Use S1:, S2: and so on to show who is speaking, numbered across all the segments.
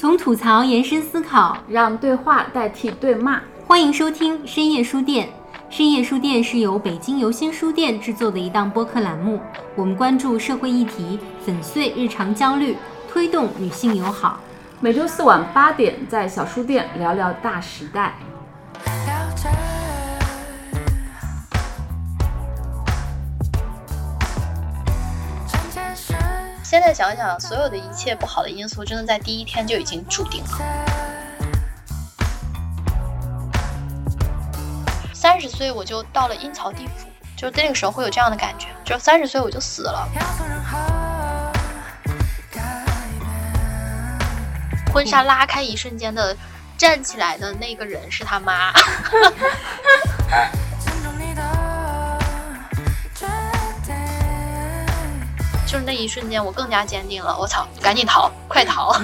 S1: 从吐槽延伸思考，
S2: 让对话代替对骂。
S1: 欢迎收听深夜书店。深夜书店是由北京游心书店制作的一档播客栏目，我们关注社会议题，粉碎日常焦虑，推动女性友好。
S2: 每周四晚八点，在小书店聊聊大时代。
S3: 在想想，所有的一切不好的因素，真的在第一天就已经注定了。三十岁我就到了阴曹地府，就是那个时候会有这样的感觉，就三十岁我就死了。婚纱拉开一瞬间的站起来的那个人是他妈。就是那一瞬间，我更加坚定了。我操，赶紧逃，快逃！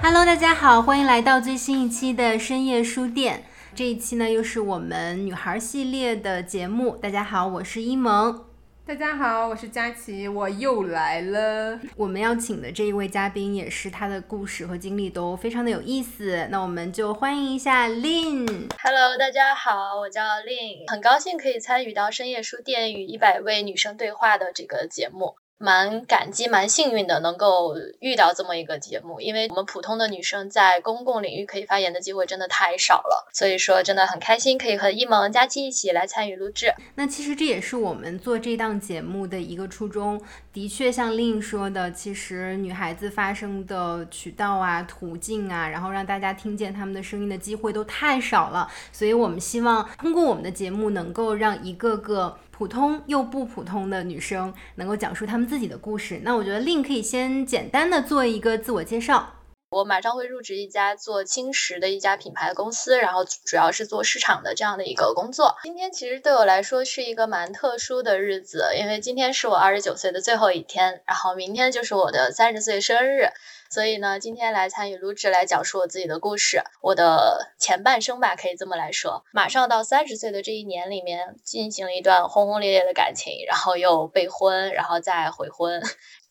S1: Hello，大家好，欢迎来到最新一期的深夜书店。这一期呢，又是我们女孩系列的节目。大家好，我是一萌。
S4: 大家好，我是佳琪，我又来了。
S1: 我们要请的这一位嘉宾，也是他的故事和经历都非常的有意思。那我们就欢迎一下 Lin。
S3: Hello，大家好，我叫 Lin，很高兴可以参与到深夜书店与一百位女生对话的这个节目。蛮感激、蛮幸运的，能够遇到这么一个节目，因为我们普通的女生在公共领域可以发言的机会真的太少了，所以说真的很开心可以和一萌、佳期一起来参与录制。
S1: 那其实这也是我们做这档节目的一个初衷。的确，像令说的，其实女孩子发声的渠道啊、途径啊，然后让大家听见她们的声音的机会都太少了，所以我们希望通过我们的节目，能够让一个个。普通又不普通的女生能够讲述她们自己的故事。那我觉得 lin 可以先简单的做一个自我介绍。
S3: 我马上会入职一家做轻食的一家品牌公司，然后主要是做市场的这样的一个工作。今天其实对我来说是一个蛮特殊的日子，因为今天是我二十九岁的最后一天，然后明天就是我的三十岁生日。所以呢，今天来参与录制，来讲述我自己的故事，我的前半生吧，可以这么来说。马上到三十岁的这一年里面，进行了一段轰轰烈烈的感情，然后又备婚，然后再悔婚，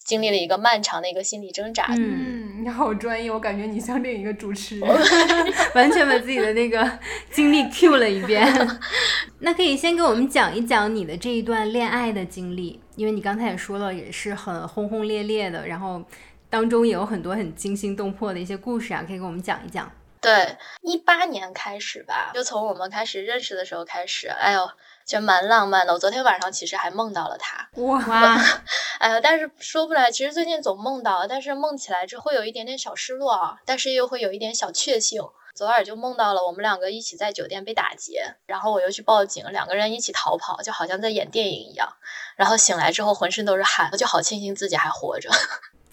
S3: 经历了一个漫长的一个心理挣扎。
S4: 嗯，你好专业，我感觉你像另一个主持人，
S1: 完全把自己的那个经历 Q 了一遍。那可以先给我们讲一讲你的这一段恋爱的经历，因为你刚才也说了，也是很轰轰烈烈的，然后。当中也有很多很惊心动魄的一些故事啊，可以给我们讲一讲。
S3: 对，一八年开始吧，就从我们开始认识的时候开始，哎呦，就蛮浪漫的。我昨天晚上其实还梦到了他，
S1: 哇，
S3: 哎呀，但是说不来，其实最近总梦到，但是梦起来之后会有一点点小失落啊，但是又会有一点小确幸。昨晚就梦到了我们两个一起在酒店被打劫，然后我又去报警，两个人一起逃跑，就好像在演电影一样。然后醒来之后浑身都是汗，我就好庆幸自己还活着。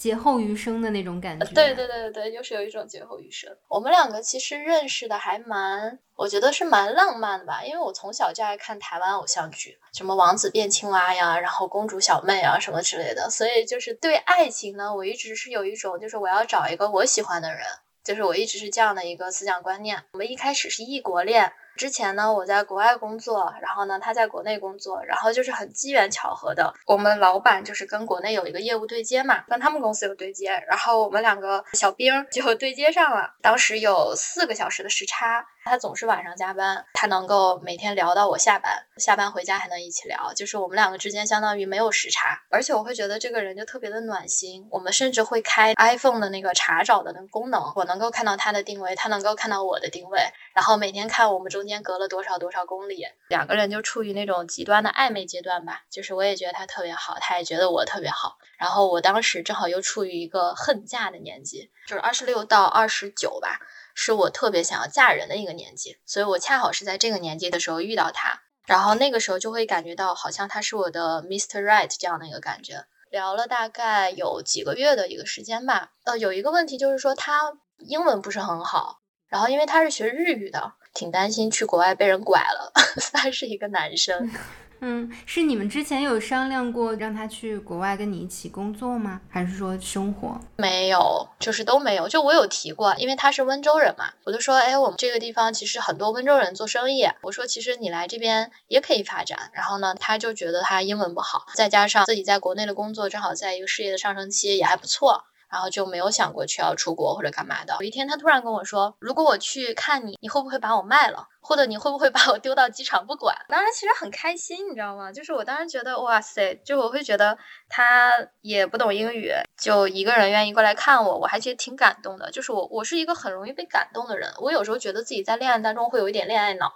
S1: 劫后余生的那种感觉，
S3: 对对对对对就是有一种劫后余生。我们两个其实认识的还蛮，我觉得是蛮浪漫的吧，因为我从小就爱看台湾偶像剧，什么王子变青蛙呀，然后公主小妹啊什么之类的，所以就是对爱情呢，我一直是有一种，就是我要找一个我喜欢的人，就是我一直是这样的一个思想观念。我们一开始是异国恋。之前呢，我在国外工作，然后呢，他在国内工作，然后就是很机缘巧合的，我们老板就是跟国内有一个业务对接嘛，跟他们公司有对接，然后我们两个小兵就对接上了，当时有四个小时的时差。他总是晚上加班，他能够每天聊到我下班，下班回家还能一起聊，就是我们两个之间相当于没有时差，而且我会觉得这个人就特别的暖心。我们甚至会开 iPhone 的那个查找的那个功能，我能够看到他的定位，他能够看到我的定位，然后每天看我们中间隔了多少多少公里，两个人就处于那种极端的暧昧阶段吧。就是我也觉得他特别好，他也觉得我特别好。然后我当时正好又处于一个恨嫁的年纪，就是二十六到二十九吧。是我特别想要嫁人的一个年纪，所以我恰好是在这个年纪的时候遇到他，然后那个时候就会感觉到好像他是我的 Mr. Right 这样的一个感觉。聊了大概有几个月的一个时间吧。呃，有一个问题就是说他英文不是很好，然后因为他是学日语的，挺担心去国外被人拐了。他是一个男生，
S1: 嗯，是你们之前有商量过让他去国外跟你一起工作吗？还是说生活？
S3: 没有，就是都没有。就我有提过，因为他是温州人嘛，我就说，哎，我们这个地方其实很多温州人做生意。我说，其实你来这边也可以发展。然后呢，他就觉得他英文不好，再加上自己在国内的工作正好在一个事业的上升期，也还不错。然后就没有想过去要出国或者干嘛的。有一天，他突然跟我说：“如果我去看你，你会不会把我卖了？或者你会不会把我丢到机场不管？”当时其实很开心，你知道吗？就是我当时觉得，哇塞，就我会觉得他也不懂英语，就一个人愿意过来看我，我还觉得挺感动的。就是我，我是一个很容易被感动的人。我有时候觉得自己在恋爱当中会有一点恋爱脑。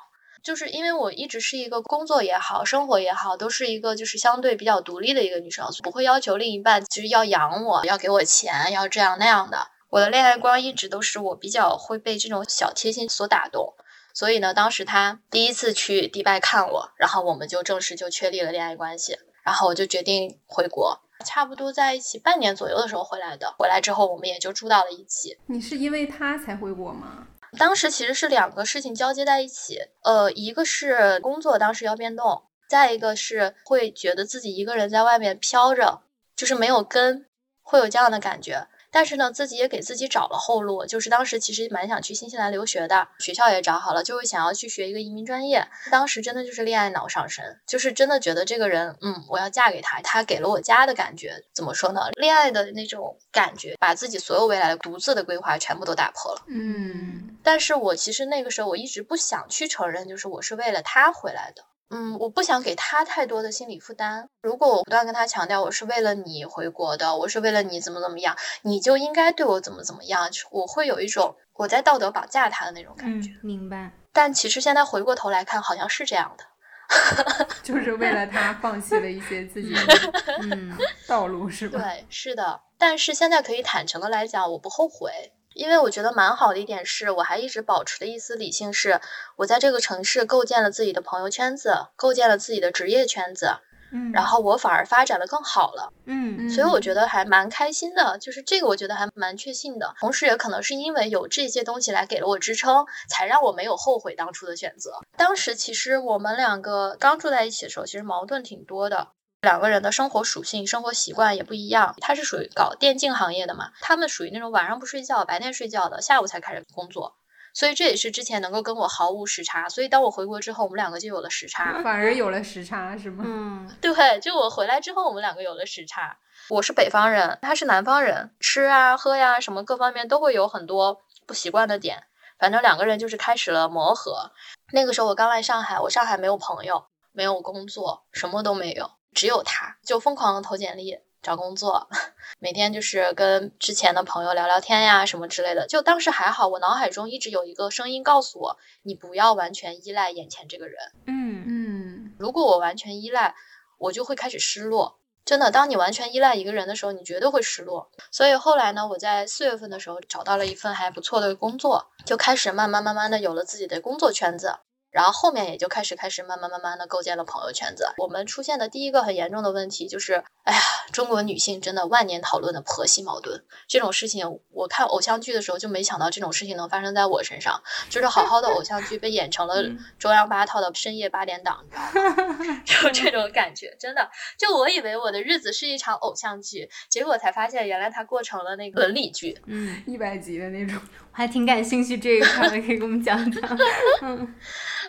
S3: 就是因为我一直是一个工作也好，生活也好，都是一个就是相对比较独立的一个女生，不会要求另一半就是要养我，要给我钱，要这样那样的。我的恋爱观一直都是我比较会被这种小贴心所打动，所以呢，当时他第一次去迪拜看我，然后我们就正式就确立了恋爱关系，然后我就决定回国，差不多在一起半年左右的时候回来的。回来之后，我们也就住到了一起。
S4: 你是因为他才回国吗？
S3: 当时其实是两个事情交接在一起，呃，一个是工作当时要变动，再一个是会觉得自己一个人在外面飘着，就是没有根，会有这样的感觉。但是呢，自己也给自己找了后路，就是当时其实蛮想去新西兰留学的，学校也找好了，就是想要去学一个移民专业。当时真的就是恋爱脑上身，就是真的觉得这个人，嗯，我要嫁给他，他给了我家的感觉。怎么说呢？恋爱的那种感觉，把自己所有未来的独自的规划全部都打破了。
S4: 嗯，
S3: 但是我其实那个时候我一直不想去承认，就是我是为了他回来的。嗯，我不想给他太多的心理负担。如果我不断跟他强调我是为了你回国的，我是为了你怎么怎么样，你就应该对我怎么怎么样，我会有一种我在道德绑架他的那种感觉。
S1: 明白。
S3: 但其实现在回过头来看，好像是这样的，
S4: 就是为了他 放弃了一些自己的
S1: 嗯
S4: 道路，是吧？
S3: 对，是的。但是现在可以坦诚的来讲，我不后悔。因为我觉得蛮好的一点是，我还一直保持的一丝理性，是我在这个城市构建了自己的朋友圈子，构建了自己的职业圈子，
S1: 嗯，
S3: 然后我反而发展的更好了，
S1: 嗯
S3: 所以我觉得还蛮开心的，就是这个我觉得还蛮确信的。同时也可能是因为有这些东西来给了我支撑，才让我没有后悔当初的选择。当时其实我们两个刚住在一起的时候，其实矛盾挺多的。两个人的生活属性、生活习惯也不一样。他是属于搞电竞行业的嘛，他们属于那种晚上不睡觉、白天睡觉的，下午才开始工作。所以这也是之前能够跟我毫无时差。所以当我回国之后，我们两个就有了时差。
S4: 反而有了时差，是吗？
S1: 嗯
S3: 对，就我回来之后，我们两个有了时差。我是北方人，他是南方人，吃啊、喝呀、什么各方面都会有很多不习惯的点。反正两个人就是开始了磨合。那个时候我刚来上海，我上海没有朋友，没有工作，什么都没有。只有他，就疯狂的投简历找工作，每天就是跟之前的朋友聊聊天呀，什么之类的。就当时还好，我脑海中一直有一个声音告诉我，你不要完全依赖眼前这个人。
S1: 嗯
S4: 嗯，
S3: 如果我完全依赖，我就会开始失落。真的，当你完全依赖一个人的时候，你绝对会失落。所以后来呢，我在四月份的时候找到了一份还不错的工作，就开始慢慢慢慢的有了自己的工作圈子。然后后面也就开始开始慢慢慢慢的构建了朋友圈子。我们出现的第一个很严重的问题就是，哎呀，中国女性真的万年讨论的婆媳矛盾这种事情，我看偶像剧的时候就没想到这种事情能发生在我身上。就是好好的偶像剧被演成了中央八套的深夜八点档，你知道吗？就这种感觉，真的，就我以为我的日子是一场偶像剧，结果才发现原来它过成了那个伦理剧。
S1: 嗯，
S4: 一百集的那种。
S1: 我还挺感兴趣这一块的，可以给我们讲讲。嗯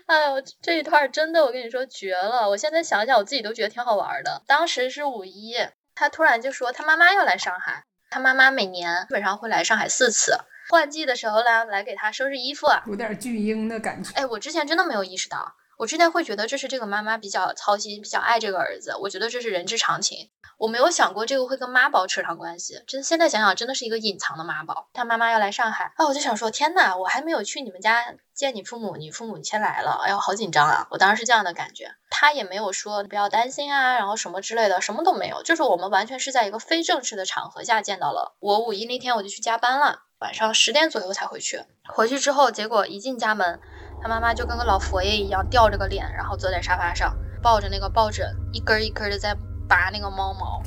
S3: 哎呦，这一段真的，我跟你说绝了！我现在想想，我自己都觉得挺好玩的。当时是五一，他突然就说他妈妈要来上海，他妈妈每年基本上会来上海四次，换季的时候呢来给他收拾衣服。
S4: 有点巨婴的感觉。
S3: 哎，我之前真的没有意识到，我之前会觉得这是这个妈妈比较操心，比较爱这个儿子，我觉得这是人之常情。我没有想过这个会跟妈宝扯上关系，真现在想想真的是一个隐藏的妈宝。他妈妈要来上海啊，我就想说天呐，我还没有去你们家见你父母，你父母先来了，哎呦好紧张啊！我当时是这样的感觉。他也没有说不要担心啊，然后什么之类的，什么都没有，就是我们完全是在一个非正式的场合下见到了。我五一那天我就去加班了，晚上十点左右才回去。回去之后，结果一进家门，他妈妈就跟个老佛爷一样，吊着个脸，然后坐在沙发上，抱着那个抱枕，一根一根的在。拔那个猫毛，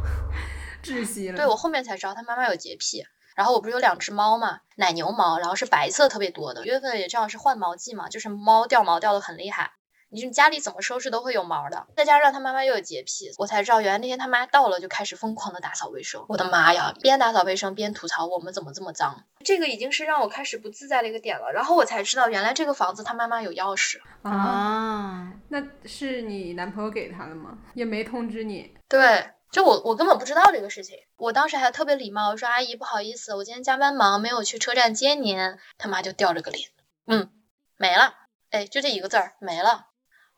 S4: 窒息了。
S3: 对我后面才知道他妈妈有洁癖，然后我不是有两只猫嘛，奶牛毛，然后是白色特别多的。月份也正好是换毛季嘛，就是猫掉毛掉的很厉害。你说家里怎么收拾都会有毛的。再加上他妈妈又有洁癖，我才知道原来那天他妈到了就开始疯狂的打扫卫生。我的妈呀，边打扫卫生边吐槽我们怎么这么脏，这个已经是让我开始不自在的一个点了。然后我才知道原来这个房子他妈妈有钥匙。
S1: 啊，
S4: 那是你男朋友给他的吗？也没通知你。
S3: 对，就我我根本不知道这个事情。我当时还特别礼貌，我说阿姨不好意思，我今天加班忙，没有去车站接您。他妈就吊着个脸，嗯，没了，哎，就这一个字儿没了，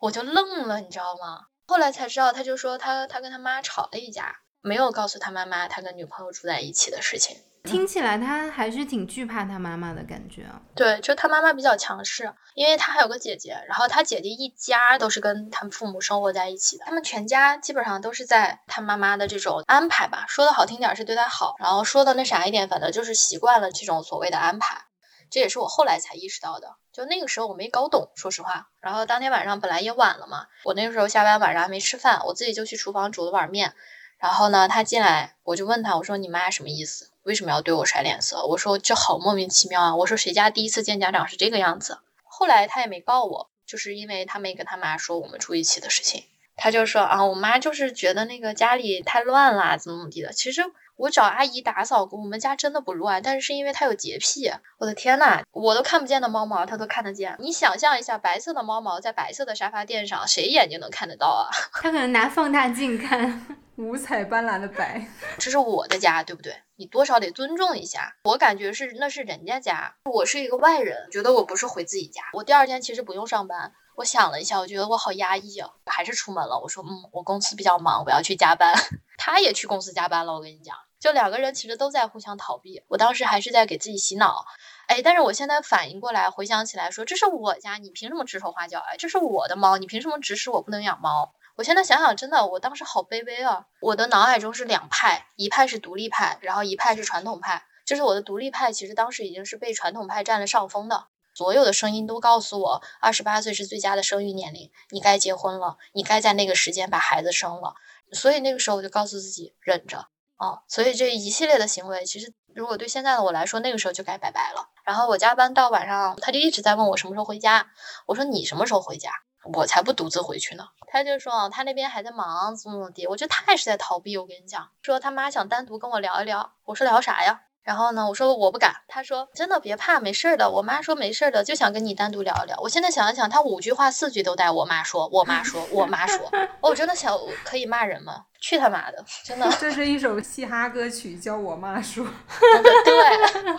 S3: 我就愣了，你知道吗？后来才知道，他就说他他跟他妈吵了一架，没有告诉他妈妈他跟女朋友住在一起的事情。
S1: 听起来他还是挺惧怕他妈妈的感觉啊。
S3: 对，就他妈妈比较强势，因为他还有个姐姐，然后他姐姐一家都是跟他们父母生活在一起的，他们全家基本上都是在他妈妈的这种安排吧，说的好听点是对他好，然后说的那啥一点，反正就是习惯了这种所谓的安排。这也是我后来才意识到的，就那个时候我没搞懂，说实话。然后当天晚上本来也晚了嘛，我那个时候下班晚上还没吃饭，我自己就去厨房煮了碗面。然后呢，他进来，我就问他，我说你妈什么意思？为什么要对我甩脸色？我说这好莫名其妙啊！我说谁家第一次见家长是这个样子？后来他也没告我，就是因为他没跟他妈说我们住一起的事情。他就说啊，我妈就是觉得那个家里太乱了，怎么怎么地的。其实我找阿姨打扫过，我们家真的不乱，但是是因为她有洁癖。我的天呐，我都看不见的猫毛，她都看得见。你想象一下，白色的猫毛在白色的沙发垫上，谁眼睛能看得到啊？
S1: 它可能拿放大镜看。
S4: 五彩斑斓的白，
S3: 这是我的家，对不对？你多少得尊重一下。我感觉是那是人家家，我是一个外人，觉得我不是回自己家。我第二天其实不用上班，我想了一下，我觉得我好压抑啊，还是出门了。我说，嗯，我公司比较忙，我要去加班。他也去公司加班了。我跟你讲，就两个人其实都在互相逃避。我当时还是在给自己洗脑，哎，但是我现在反应过来，回想起来说，这是我家，你凭什么指手画脚？哎，这是我的猫，你凭什么指使我不能养猫？我现在想想，真的，我当时好卑微啊！我的脑海中是两派，一派是独立派，然后一派是传统派。就是我的独立派，其实当时已经是被传统派占了上风的。所有的声音都告诉我，二十八岁是最佳的生育年龄，你该结婚了，你该在那个时间把孩子生了。所以那个时候我就告诉自己忍着哦。所以这一系列的行为，其实如果对现在的我来说，那个时候就该拜拜了。然后我加班到晚上，他就一直在问我什么时候回家。我说你什么时候回家？我才不独自回去呢。他就说他那边还在忙，怎么怎么地。我觉得他也是在逃避。我跟你讲，说他妈想单独跟我聊一聊。我说聊啥呀？然后呢，我说我不敢。他说真的别怕，没事的。我妈说没事的，就想跟你单独聊一聊。我现在想一想，他五句话四句都带我妈说，我妈说，我妈说。我真的想可以骂人吗？去他妈的！真的。
S4: 这是一首嘻哈歌曲，叫我妈说。
S3: 对，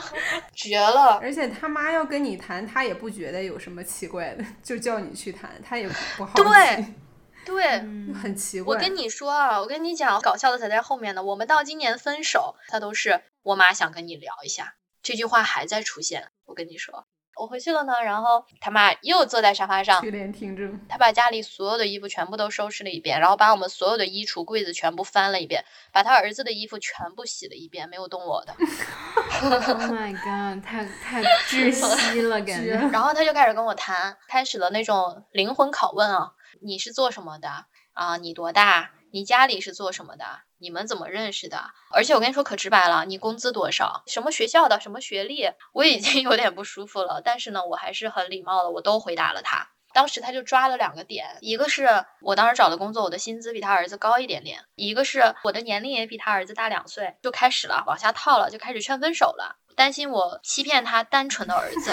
S3: 绝了。
S4: 而且他妈要跟你谈，他也不觉得有什么奇怪的，就叫你去谈，他也不好
S3: 奇。对，
S4: 很奇怪。
S3: 我跟你说啊，我跟你讲，搞笑的才在后面呢。我们到今年分手，他都是我妈想跟你聊一下，这句话还在出现。我跟你说。我回去了呢，然后他妈又坐在沙发上，
S4: 垂帘听政。
S3: 他把家里所有的衣服全部都收拾了一遍，然后把我们所有的衣橱柜子全部翻了一遍，把他儿子的衣服全部洗了一遍，没有动我的。
S1: Oh my god，太太窒息了，感觉。
S3: 然后他就开始跟我谈，开始了那种灵魂拷问啊，你是做什么的啊？你多大？你家里是做什么的？你们怎么认识的？而且我跟你说可直白了，你工资多少？什么学校的？什么学历？我已经 有点不舒服了，但是呢，我还是很礼貌的，我都回答了他。当时他就抓了两个点，一个是我当时找的工作，我的薪资比他儿子高一点点；一个是我的年龄也比他儿子大两岁，就开始了往下套了，就开始劝分手了。担心我欺骗他单纯的儿子，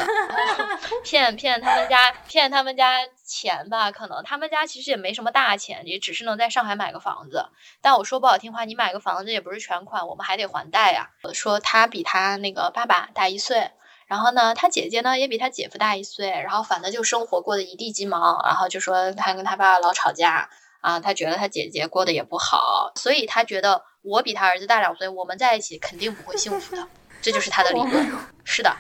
S3: 骗骗他们家骗他们家钱吧？可能他们家其实也没什么大钱，也只是能在上海买个房子。但我说不好听话，你买个房子也不是全款，我们还得还贷呀。说他比他那个爸爸大一岁，然后呢，他姐姐呢也比他姐夫大一岁，然后反正就生活过得一地鸡毛。然后就说他跟他爸爸老吵架啊，他觉得他姐姐过得也不好，所以他觉得我比他儿子大两岁，我们在一起肯定不会幸福的。这就是他的理论，是的。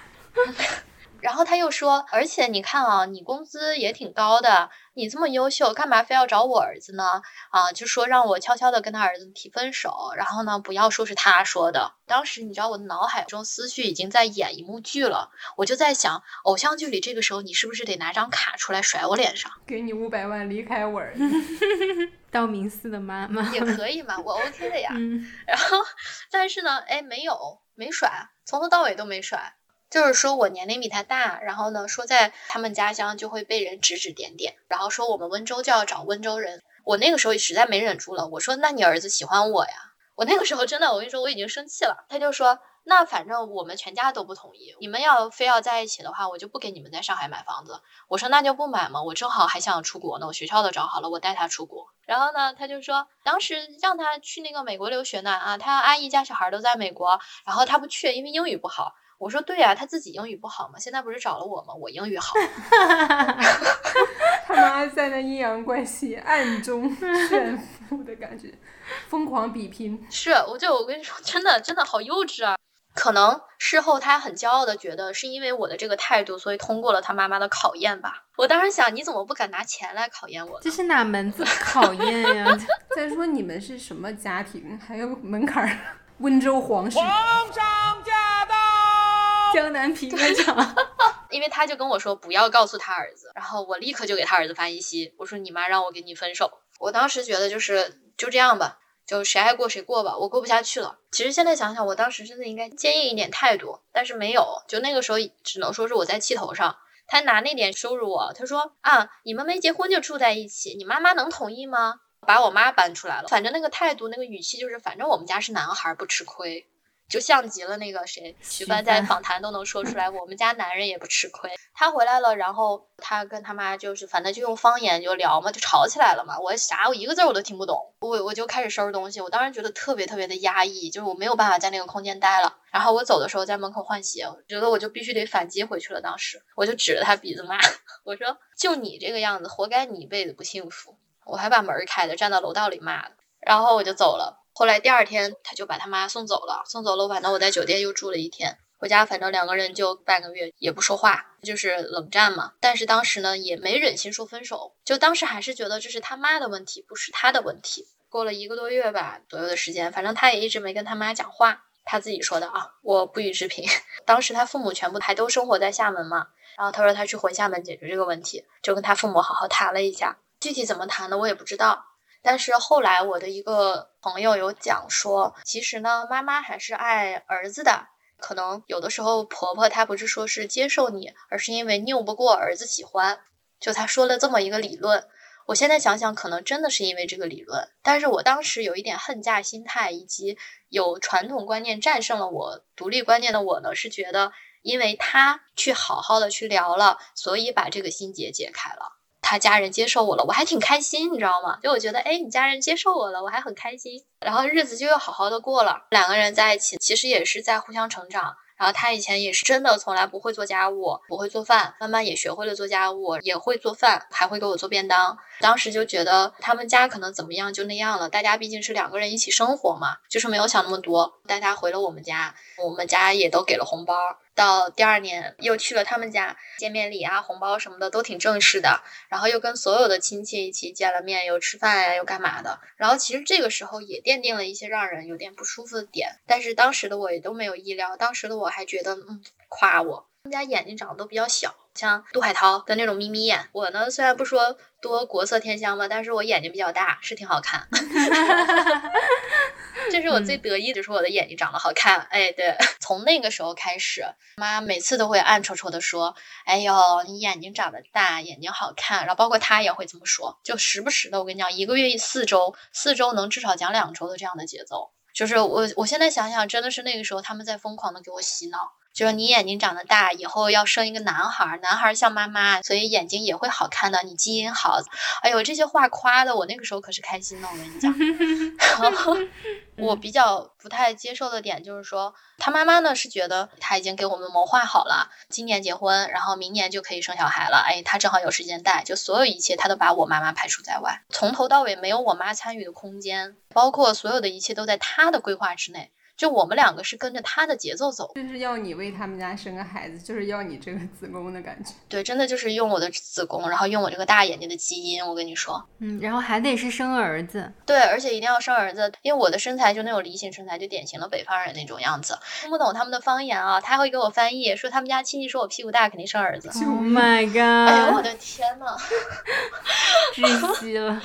S3: 然后他又说，而且你看啊，你工资也挺高的，你这么优秀，干嘛非要找我儿子呢？啊，就说让我悄悄的跟他儿子提分手，然后呢，不要说是他说的。当时你知道我的脑海中思绪已经在演一幕剧了，我就在想，偶像剧里这个时候你是不是得拿张卡出来甩我脸上？
S4: 给你五百万，离开我儿子。
S1: 道明寺的妈妈
S3: 也可以嘛，我 OK 的呀。然后，但是呢，哎，没有，没甩。从头到尾都没甩，就是说我年龄比他大，然后呢，说在他们家乡就会被人指指点点，然后说我们温州就要找温州人。我那个时候实在没忍住了，我说那你儿子喜欢我呀？我那个时候真的，我跟你说我已经生气了。他就说那反正我们全家都不同意，你们要非要在一起的话，我就不给你们在上海买房子。我说那就不买嘛，我正好还想出国呢，我学校都找好了，我带他出国。然后呢，他就说当时让他去那个美国留学呢，啊，他阿姨家小孩都在美国，然后他不去，因为英语不好。我说对呀，他自己英语不好嘛，现在不是找了我吗？我英语好。
S4: 他妈 在那阴阳怪气、暗中 炫富的感觉，疯狂比拼。
S3: 是，我就我跟你说，真的真的好幼稚啊！可能事后他很骄傲的觉得，是因为我的这个态度，所以通过了他妈妈的考验吧。我当时想，你怎么不敢拿钱来考验我？
S1: 这是哪门子考验呀？
S4: 再说你们是什么家庭，还有门槛儿？温州皇室。
S5: 皇上驾到！
S1: 江南皮革厂。
S3: 因为他就跟我说不要告诉他儿子，然后我立刻就给他儿子发信息，我说你妈让我跟你分手。我当时觉得就是就这样吧，就谁爱过谁过吧，我过不下去了。其实现在想想，我当时真的应该坚硬一点态度，但是没有。就那个时候，只能说是我在气头上。他拿那点羞辱我，他说啊，你们没结婚就住在一起，你妈妈能同意吗？把我妈搬出来了，反正那个态度、那个语气就是，反正我们家是男孩不吃亏。就像极了那个谁，徐帆在访谈都能说出来，我们家男人也不吃亏。他回来了，然后他跟他妈就是反正就用方言就聊嘛，就吵起来了嘛。我啥，我一个字我都听不懂，我我就开始收拾东西。我当时觉得特别特别的压抑，就是我没有办法在那个空间待了。然后我走的时候在门口换鞋，我觉得我就必须得反击回去了。当时我就指着他鼻子骂，我说就你这个样子，活该你一辈子不幸福。我还把门开的，站到楼道里骂的，然后我就走了。后来第二天，他就把他妈送走了。送走了，反正我在酒店又住了一天。回家，反正两个人就半个月也不说话，就是冷战嘛。但是当时呢，也没忍心说分手，就当时还是觉得这是他妈的问题，不是他的问题。过了一个多月吧左右的时间，反正他也一直没跟他妈讲话。他自己说的啊，我不予置评。当时他父母全部还都生活在厦门嘛，然后他说他去回厦门解决这个问题，就跟他父母好好谈了一下。具体怎么谈的，我也不知道。但是后来我的一个朋友有讲说，其实呢，妈妈还是爱儿子的。可能有的时候婆婆她不是说是接受你，而是因为拗不过儿子喜欢。就他说了这么一个理论，我现在想想，可能真的是因为这个理论。但是我当时有一点恨嫁心态，以及有传统观念战胜了我独立观念的我呢，是觉得因为他去好好的去聊了，所以把这个心结解开了。他家人接受我了，我还挺开心，你知道吗？就我觉得，哎，你家人接受我了，我还很开心。然后日子就又好好的过了，两个人在一起，其实也是在互相成长。然后他以前也是真的从来不会做家务，不会做饭，慢慢也学会了做家务，也会做饭，还会给我做便当。当时就觉得他们家可能怎么样就那样了，大家毕竟是两个人一起生活嘛，就是没有想那么多。带他回了我们家，我们家也都给了红包。到第二年又去了他们家，见面礼啊、红包什么的都挺正式的。然后又跟所有的亲戚一起见了面，又吃饭呀，又干嘛的。然后其实这个时候也奠定了一些让人有点不舒服的点，但是当时的我也都没有意料。当时的我还觉得，嗯，夸我，他们家眼睛长得都比较小，像杜海涛的那种眯眯眼。我呢，虽然不说多国色天香吧，但是我眼睛比较大，是挺好看。这是我最得意的，就是我的眼睛长得好看。哎，对，从那个时候开始，妈每次都会暗戳戳的说：“哎呦，你眼睛长得大，眼睛好看。”然后包括她也会这么说，就时不时的，我跟你讲，一个月四周，四周能至少讲两周的这样的节奏。就是我，我现在想想，真的是那个时候他们在疯狂的给我洗脑。就是你眼睛长得大，以后要生一个男孩，男孩像妈妈，所以眼睛也会好看的。你基因好，哎呦，这些话夸的我那个时候可是开心的，我跟你讲。然后我比较不太接受的点就是说，他妈妈呢是觉得他已经给我们谋划好了，今年结婚，然后明年就可以生小孩了。哎，他正好有时间带，就所有一切他都把我妈妈排除在外，从头到尾没有我妈参与的空间，包括所有的一切都在他的规划之内。就我们两个是跟着他的节奏走，
S4: 就是要你为他们家生个孩子，就是要你这个子宫的感觉。
S3: 对，真的就是用我的子宫，然后用我这个大眼睛的基因。我跟你说，
S1: 嗯，然后还得是生儿子。
S3: 对，而且一定要生儿子，因为我的身材就那种梨形身材，就典型的北方人那种样子。听不懂他们的方言啊，他会给我翻译，说他们家亲戚说我屁股大，肯定生儿子。
S1: Oh my god！
S3: 哎呦我的天！呐
S1: 窒息了。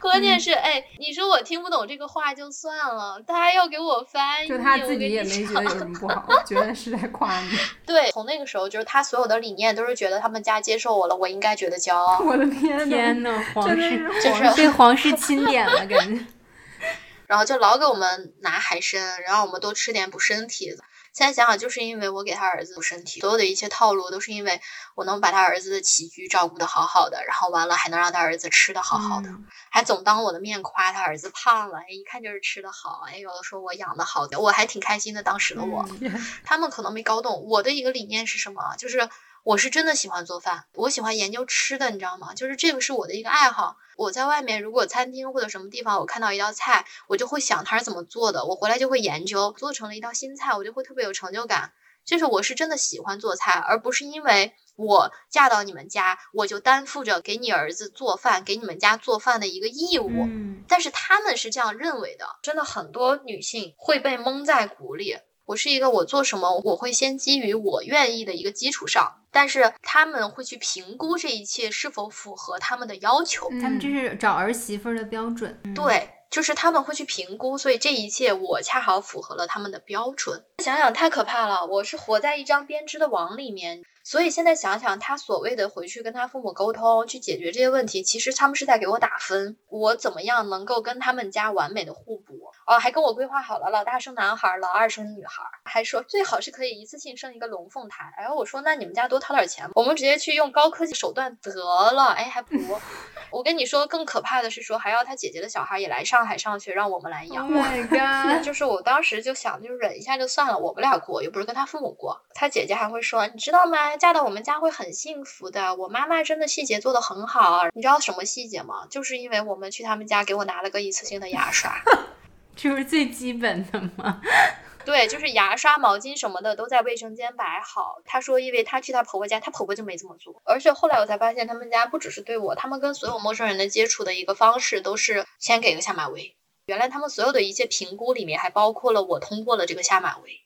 S3: 关键是，哎，你说我听不懂这个话就算了，他还要给我翻译，
S4: 就他自己也没觉得有什么不好，觉得是在夸你。
S3: 对，从那个时候就是他所有的理念都是觉得他们家接受我了，我应该觉得骄傲。
S4: 我的天呐，
S1: 天呐，皇室
S3: 就是
S1: 被皇室钦点了，感觉。
S3: 然后就老给我们拿海参，然后我们多吃点补身体的。现在想想，就是因为我给他儿子补身体，所有的一切套路都是因为我能把他儿子的起居照顾的好好的，然后完了还能让他儿子吃的好好的，
S1: 嗯
S3: 还总当我的面夸他儿子胖了，哎，一看就是吃的好，哎，有的说我养的好的，我还挺开心的。当时的我，
S4: 天
S3: 他们可能没搞懂我的一个理念是什么，就是我是真的喜欢做饭，我喜欢研究吃的，你知道吗？就是这个是我的一个爱好。我在外面如果餐厅或者什么地方我看到一道菜，我就会想它是怎么做的，我回来就会研究，做成了一道新菜，我就会特别有成就感。就是我是真的喜欢做菜，而不是因为我嫁到你们家，我就担负着给你儿子做饭、给你们家做饭的一个义务。
S1: 嗯
S3: 但是他们是这样认为的，真的很多女性会被蒙在鼓里。我是一个，我做什么我会先基于我愿意的一个基础上，但是他们会去评估这一切是否符合他们的要求。
S1: 他们这是找儿媳妇儿的标准。嗯，
S3: 对，就是他们会去评估，所以这一切我恰好符合了他们的标准。想想太可怕了，我是活在一张编织的网里面。所以现在想想，他所谓的回去跟他父母沟通，去解决这些问题，其实他们是在给我打分，我怎么样能够跟他们家完美的互补？哦，还跟我规划好了，老大生男孩儿，老二生女孩儿，还说最好是可以一次性生一个龙凤胎。然哎，我说那你们家多掏点钱，我们直接去用高科技手段得了。哎，还不如。我跟你说，更可怕的是说，还要他姐姐的小孩也来上海上学，让我们来
S1: Oh
S3: 养。
S1: my god！
S3: 就是我当时就想，就忍一下就算了，我们俩过，又不是跟他父母过。他姐姐还会说，你知道吗？嫁到我们家会很幸福的。我妈妈真的细节做得很好。你知道什么细节吗？就是因为我们去他们家给我拿了个一次性的牙刷。
S1: 这不是最基本的吗？
S3: 对，就是牙刷、毛巾什么的都在卫生间摆好。她说，因为她去她婆婆家，她婆婆就没这么做。而且后来我才发现，他们家不只是对我，他们跟所有陌生人的接触的一个方式都是先给个下马威。原来他们所有的一切评估里面还包括了我通过了这个下马威。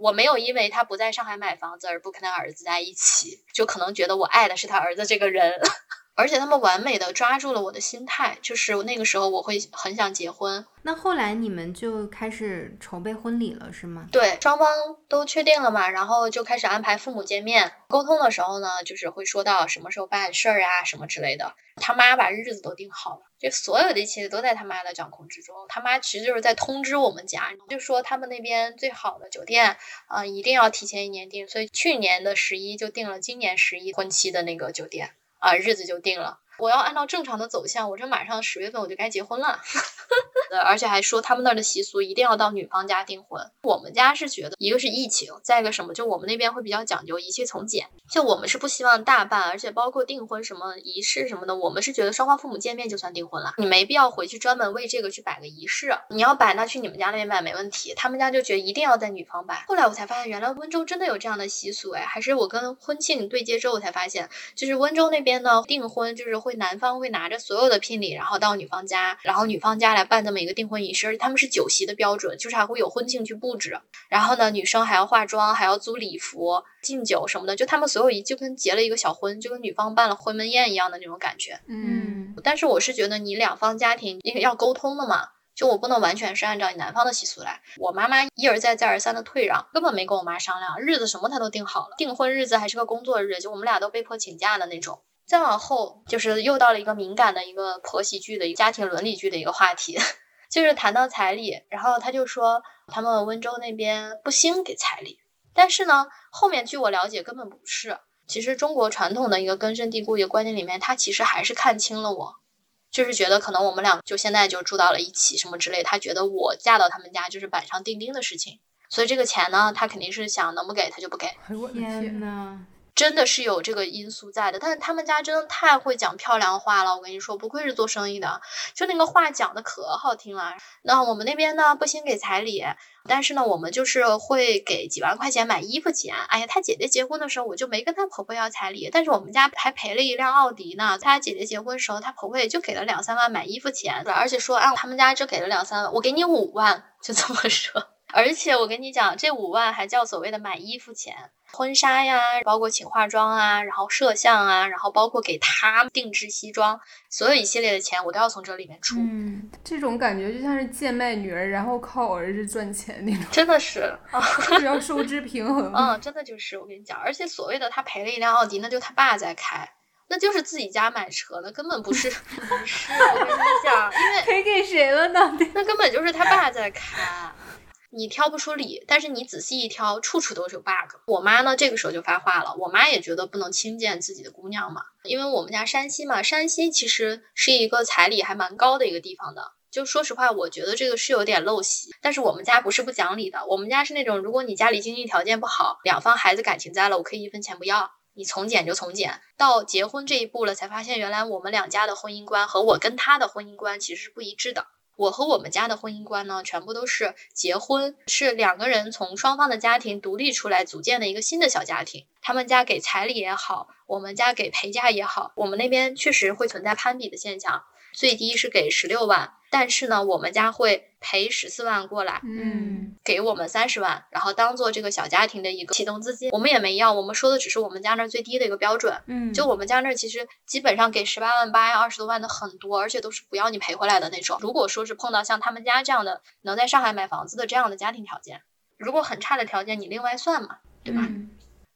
S3: 我没有因为他不在上海买房子而不跟他儿子在一起，就可能觉得我爱的是他儿子这个人。而且他们完美的抓住了我的心态，就是那个时候我会很想结婚，
S1: 那后来你们就开始筹备婚礼了，是吗？
S3: 对，双方都确定了嘛，然后就开始安排父母见面。沟通的时候呢，就是会说到什么时候办事儿啊，什么之类的。他妈把日子都定好了，这所有的一切都在他妈的掌控之中。他妈其实就是在通知我们家，就说他们那边最好的酒店啊、呃一定要提前一年订，所以去年的十一就订了今年十一婚期的那个酒店啊、日子就定了。我要按照正常的走向，我这马上十月份我就该结婚了。而且还说他们那儿的习俗一定要到女方家订婚。我们家是觉得，一个是疫情，再一个什么，就我们那边会比较讲究一切从简。就我们是不希望大办，而且包括订婚什么仪式什么的，我们是觉得双方父母见面就算订婚了，你没必要回去专门为这个去摆个仪式。你要摆，那去你们家那边摆没问题，他们家就觉得一定要在女方摆。后来我才发现，原来温州真的有这样的习俗，哎，还是我跟婚庆对接之后才发现，就是温州那边呢订婚就是会男方会拿着所有的聘礼，然后到女方家，然后女方家来办这么一个订婚仪式，而且他们是酒席的标准，就是还会有婚庆去布置，然后呢女生还要化妆，还要租礼服、敬酒什么的，就他们所有一就跟结了一个小婚，就跟女方办了婚门宴一样的那种感觉。
S4: 嗯，
S3: 但是我是觉得你两方家庭因为要沟通的嘛。就我不能完全是按照你男方的习俗来，我妈妈一而再再而三的退让，根本没跟我妈商量，日子什么她都定好了，订婚日子还是个工作日，就我们俩都被迫请假的那种。再往后就是又到了一个敏感的一个婆媳剧的一个家庭伦理剧的一个话题，就是谈到彩礼，然后他就说他们温州那边不兴给彩礼，但是呢，后面据我了解根本不是。其实中国传统的一个根深蒂固一个观念里面，他其实还是看清了我，就是觉得可能我们俩就现在就住到了一起什么之类，他觉得我嫁到他们家就是板上钉钉的事情，所以这个钱呢，他肯定是想能不给他就不给。
S1: 天，呐，
S3: 真的是有这个因素在的，但是他们家真的太会讲漂亮话了，我跟你说，不愧是做生意的，就那个话讲的可好听了。那我们那边呢，不兴给彩礼，但是呢，我们就是会给几万块钱买衣服钱。哎呀，他姐姐结婚的时候，我就没跟她婆婆要彩礼，但是我们家还赔了一辆奥迪呢。她姐姐结婚的时候，她婆婆也就给了两三万买衣服钱，而且说，啊，他们家就给了两三万，我给你五万，就这么说。而且我跟你讲，这五万还叫所谓的买衣服钱。婚纱呀，包括请化妆啊，然后摄像啊，然后包括给他定制西装，所有一系列的钱我都要从这里面出。
S1: 嗯，
S4: 这种感觉就像是贱卖女儿，然后靠儿子赚钱那种，
S3: 真的是，
S4: 就是要收支平衡。
S3: 嗯，真的就是我跟你讲，而且所谓的他赔了一辆奥迪，那就他爸在开。那就是自己家买车的，根本不是，不是。我跟你讲，因为
S1: 赔给谁了呢？
S3: 那根本就是他爸在开，你挑不出理。但是你仔细一挑，处处都是 bug。我妈呢，这个时候就发话了。我妈也觉得不能轻贱自己的姑娘嘛，因为我们家山西嘛，山西其实是一个彩礼还蛮高的一个地方的。就说实话，我觉得这个是有点陋习。但是我们家不是不讲理的，我们家是那种，如果你家里经济条件不好，两方孩子感情在了，我可以一分钱不要。你从简就从简，到结婚这一步了，才发现原来我们两家的婚姻观和我跟他的婚姻观其实是不一致的。我和我们家的婚姻观呢，全部都是结婚是两个人从双方的家庭独立出来组建的一个新的小家庭。他们家给彩礼也好，我们家给陪嫁也好，我们那边确实会存在攀比的现象。最低是给十六万，但是呢，我们家会赔十四万过来，
S1: 嗯，
S3: 给我们三十万，然后当做这个小家庭的一个启动资金。我们也没要，我们说的只是我们家那儿最低的一个标准。
S1: 嗯，
S3: 就我们家那儿其实基本上给十八万八呀、二十多万的很多，而且都是不要你赔回来的那种。如果说是碰到像他们家这样的能在上海买房子的这样的家庭条件，如果很差的条件，你另外算嘛，对吧？
S1: 嗯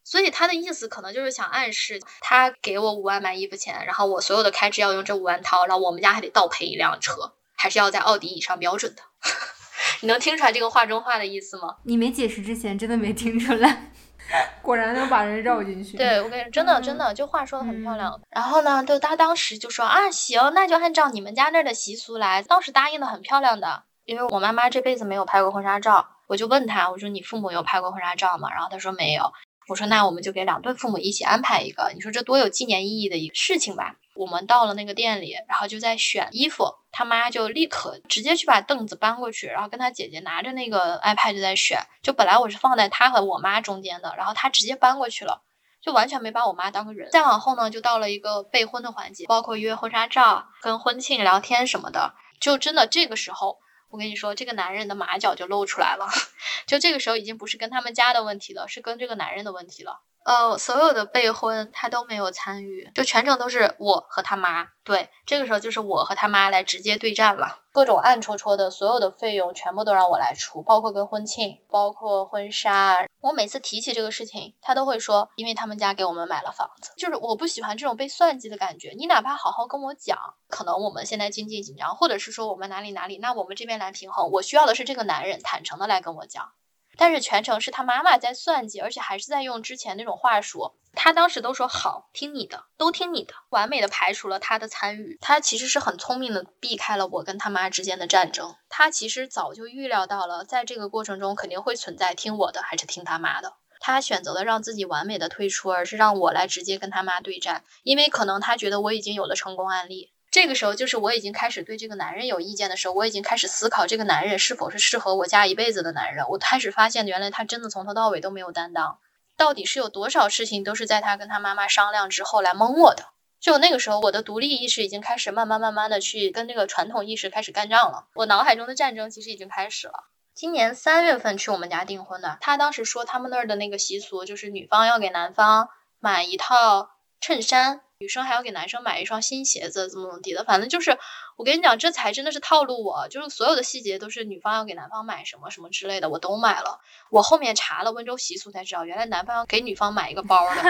S3: 所以他的意思可能就是想暗示，他给我五万买衣服钱，然后我所有的开支要用这五万掏，然后我们家还得倒赔一辆车，还是要在奥迪以上标准的。你能听出来这个话中话的意思吗？
S1: 你没解释之前真的没听出来。
S4: 果然能把人绕进去。
S3: 对我跟你真的
S1: 嗯
S3: 真的，就话说的很漂亮。然后呢，就他当时就说啊，行，那就按照你们家那儿的习俗来。当时答应的很漂亮的，因为我妈妈这辈子没有拍过婚纱照，我就问他，我说你父母有拍过婚纱照吗？然后他说没有。我说那我们就给两对父母一起安排一个，你说这多有纪念意义的一个事情吧。我们到了那个店里，然后就在选衣服，他妈就立刻直接去把凳子搬过去，然后跟他姐姐拿着那个 iPad 就在选。就本来我是放在他和我妈中间的，然后他直接搬过去了。就完全没把我妈当个人。再往后呢，就到了一个备婚的环节，包括约婚纱照、跟婚庆聊天什么的。就真的这个时候，我跟你说，这个男人的马脚就露出来了。就这个时候已经不是跟他们家的问题了，是跟这个男人的问题了。呃，所有的备婚他都没有参与，就全程都是我和他妈。对，这个时候就是我和他妈来直接对战了，各种暗戳戳的所有的费用全部都让我来出，包括跟婚庆，包括婚纱。我每次提起这个事情，他都会说，因为他们家给我们买了房子，就是我不喜欢这种被算计的感觉。你哪怕好好跟我讲，可能我们现在经济紧张，或者是说我们哪里哪里，那我们这边来平衡。我需要的是这个男人坦诚的来跟我讲。但是全程是他妈妈在算计，而且还是在用之前那种话术。他当时都说好，听你的，都听你的，完美的排除了他的参与。他其实是很聪明的避开了我跟他妈之间的战争。他其实早就预料到了，在这个过程中肯定会存在听我的还是听他妈的。他选择了让自己完美的退出，而是让我来直接跟他妈对战，因为可能他觉得我已经有了成功案例。这个时候，就是我已经开始对这个男人有意见的时候，我已经开始思考这个男人是否是适合我嫁一辈子的男人。我开始发现，原来他真的从头到尾都没有担当，到底是有多少事情都是在他跟他妈妈商量之后来蒙我的。就那个时候，我的独立意识已经开始慢慢慢慢的去跟这个传统意识开始干仗了。我脑海中的战争其实已经开始了。今年三月份去我们家订婚的，他当时说他们那儿的那个习俗就是女方要给男方买一套衬衫。女生还要给男生买一双新鞋子，怎么怎么地的，反正就是我跟你讲，这才真的是套路我，就是所有的细节都是女方要给男方买什么什么之类的，我都买了。我后面查了温州习俗才知道，原来男方要给女方买一个包的，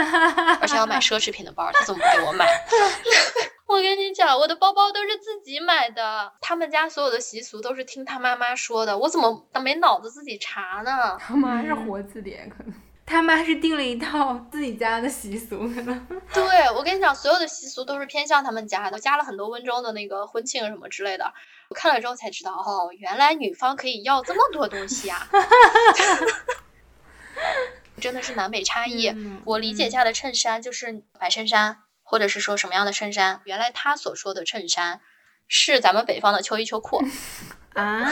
S3: 而且要买奢侈品的包，他怎么不给我买？我跟你讲，我的包包都是自己买的，他们家所有的习俗都是听他妈妈说的，我怎么没脑子自己查呢？
S4: 他妈是活字典，可能。
S1: 他妈是定了一套自己家的习俗，可能。
S3: 对，我跟你讲，所有的习俗都是偏向他们家的，加了很多温州的那个婚庆什么之类的。我看了之后才知道，哦，原来女方可以要这么多东西啊！真的是南北差异。
S1: 嗯
S3: 我理解下的衬衫就是白衬衫，或者是说什么样的衬衫？原来他所说的衬衫是咱们北方的秋衣秋裤。
S1: 啊，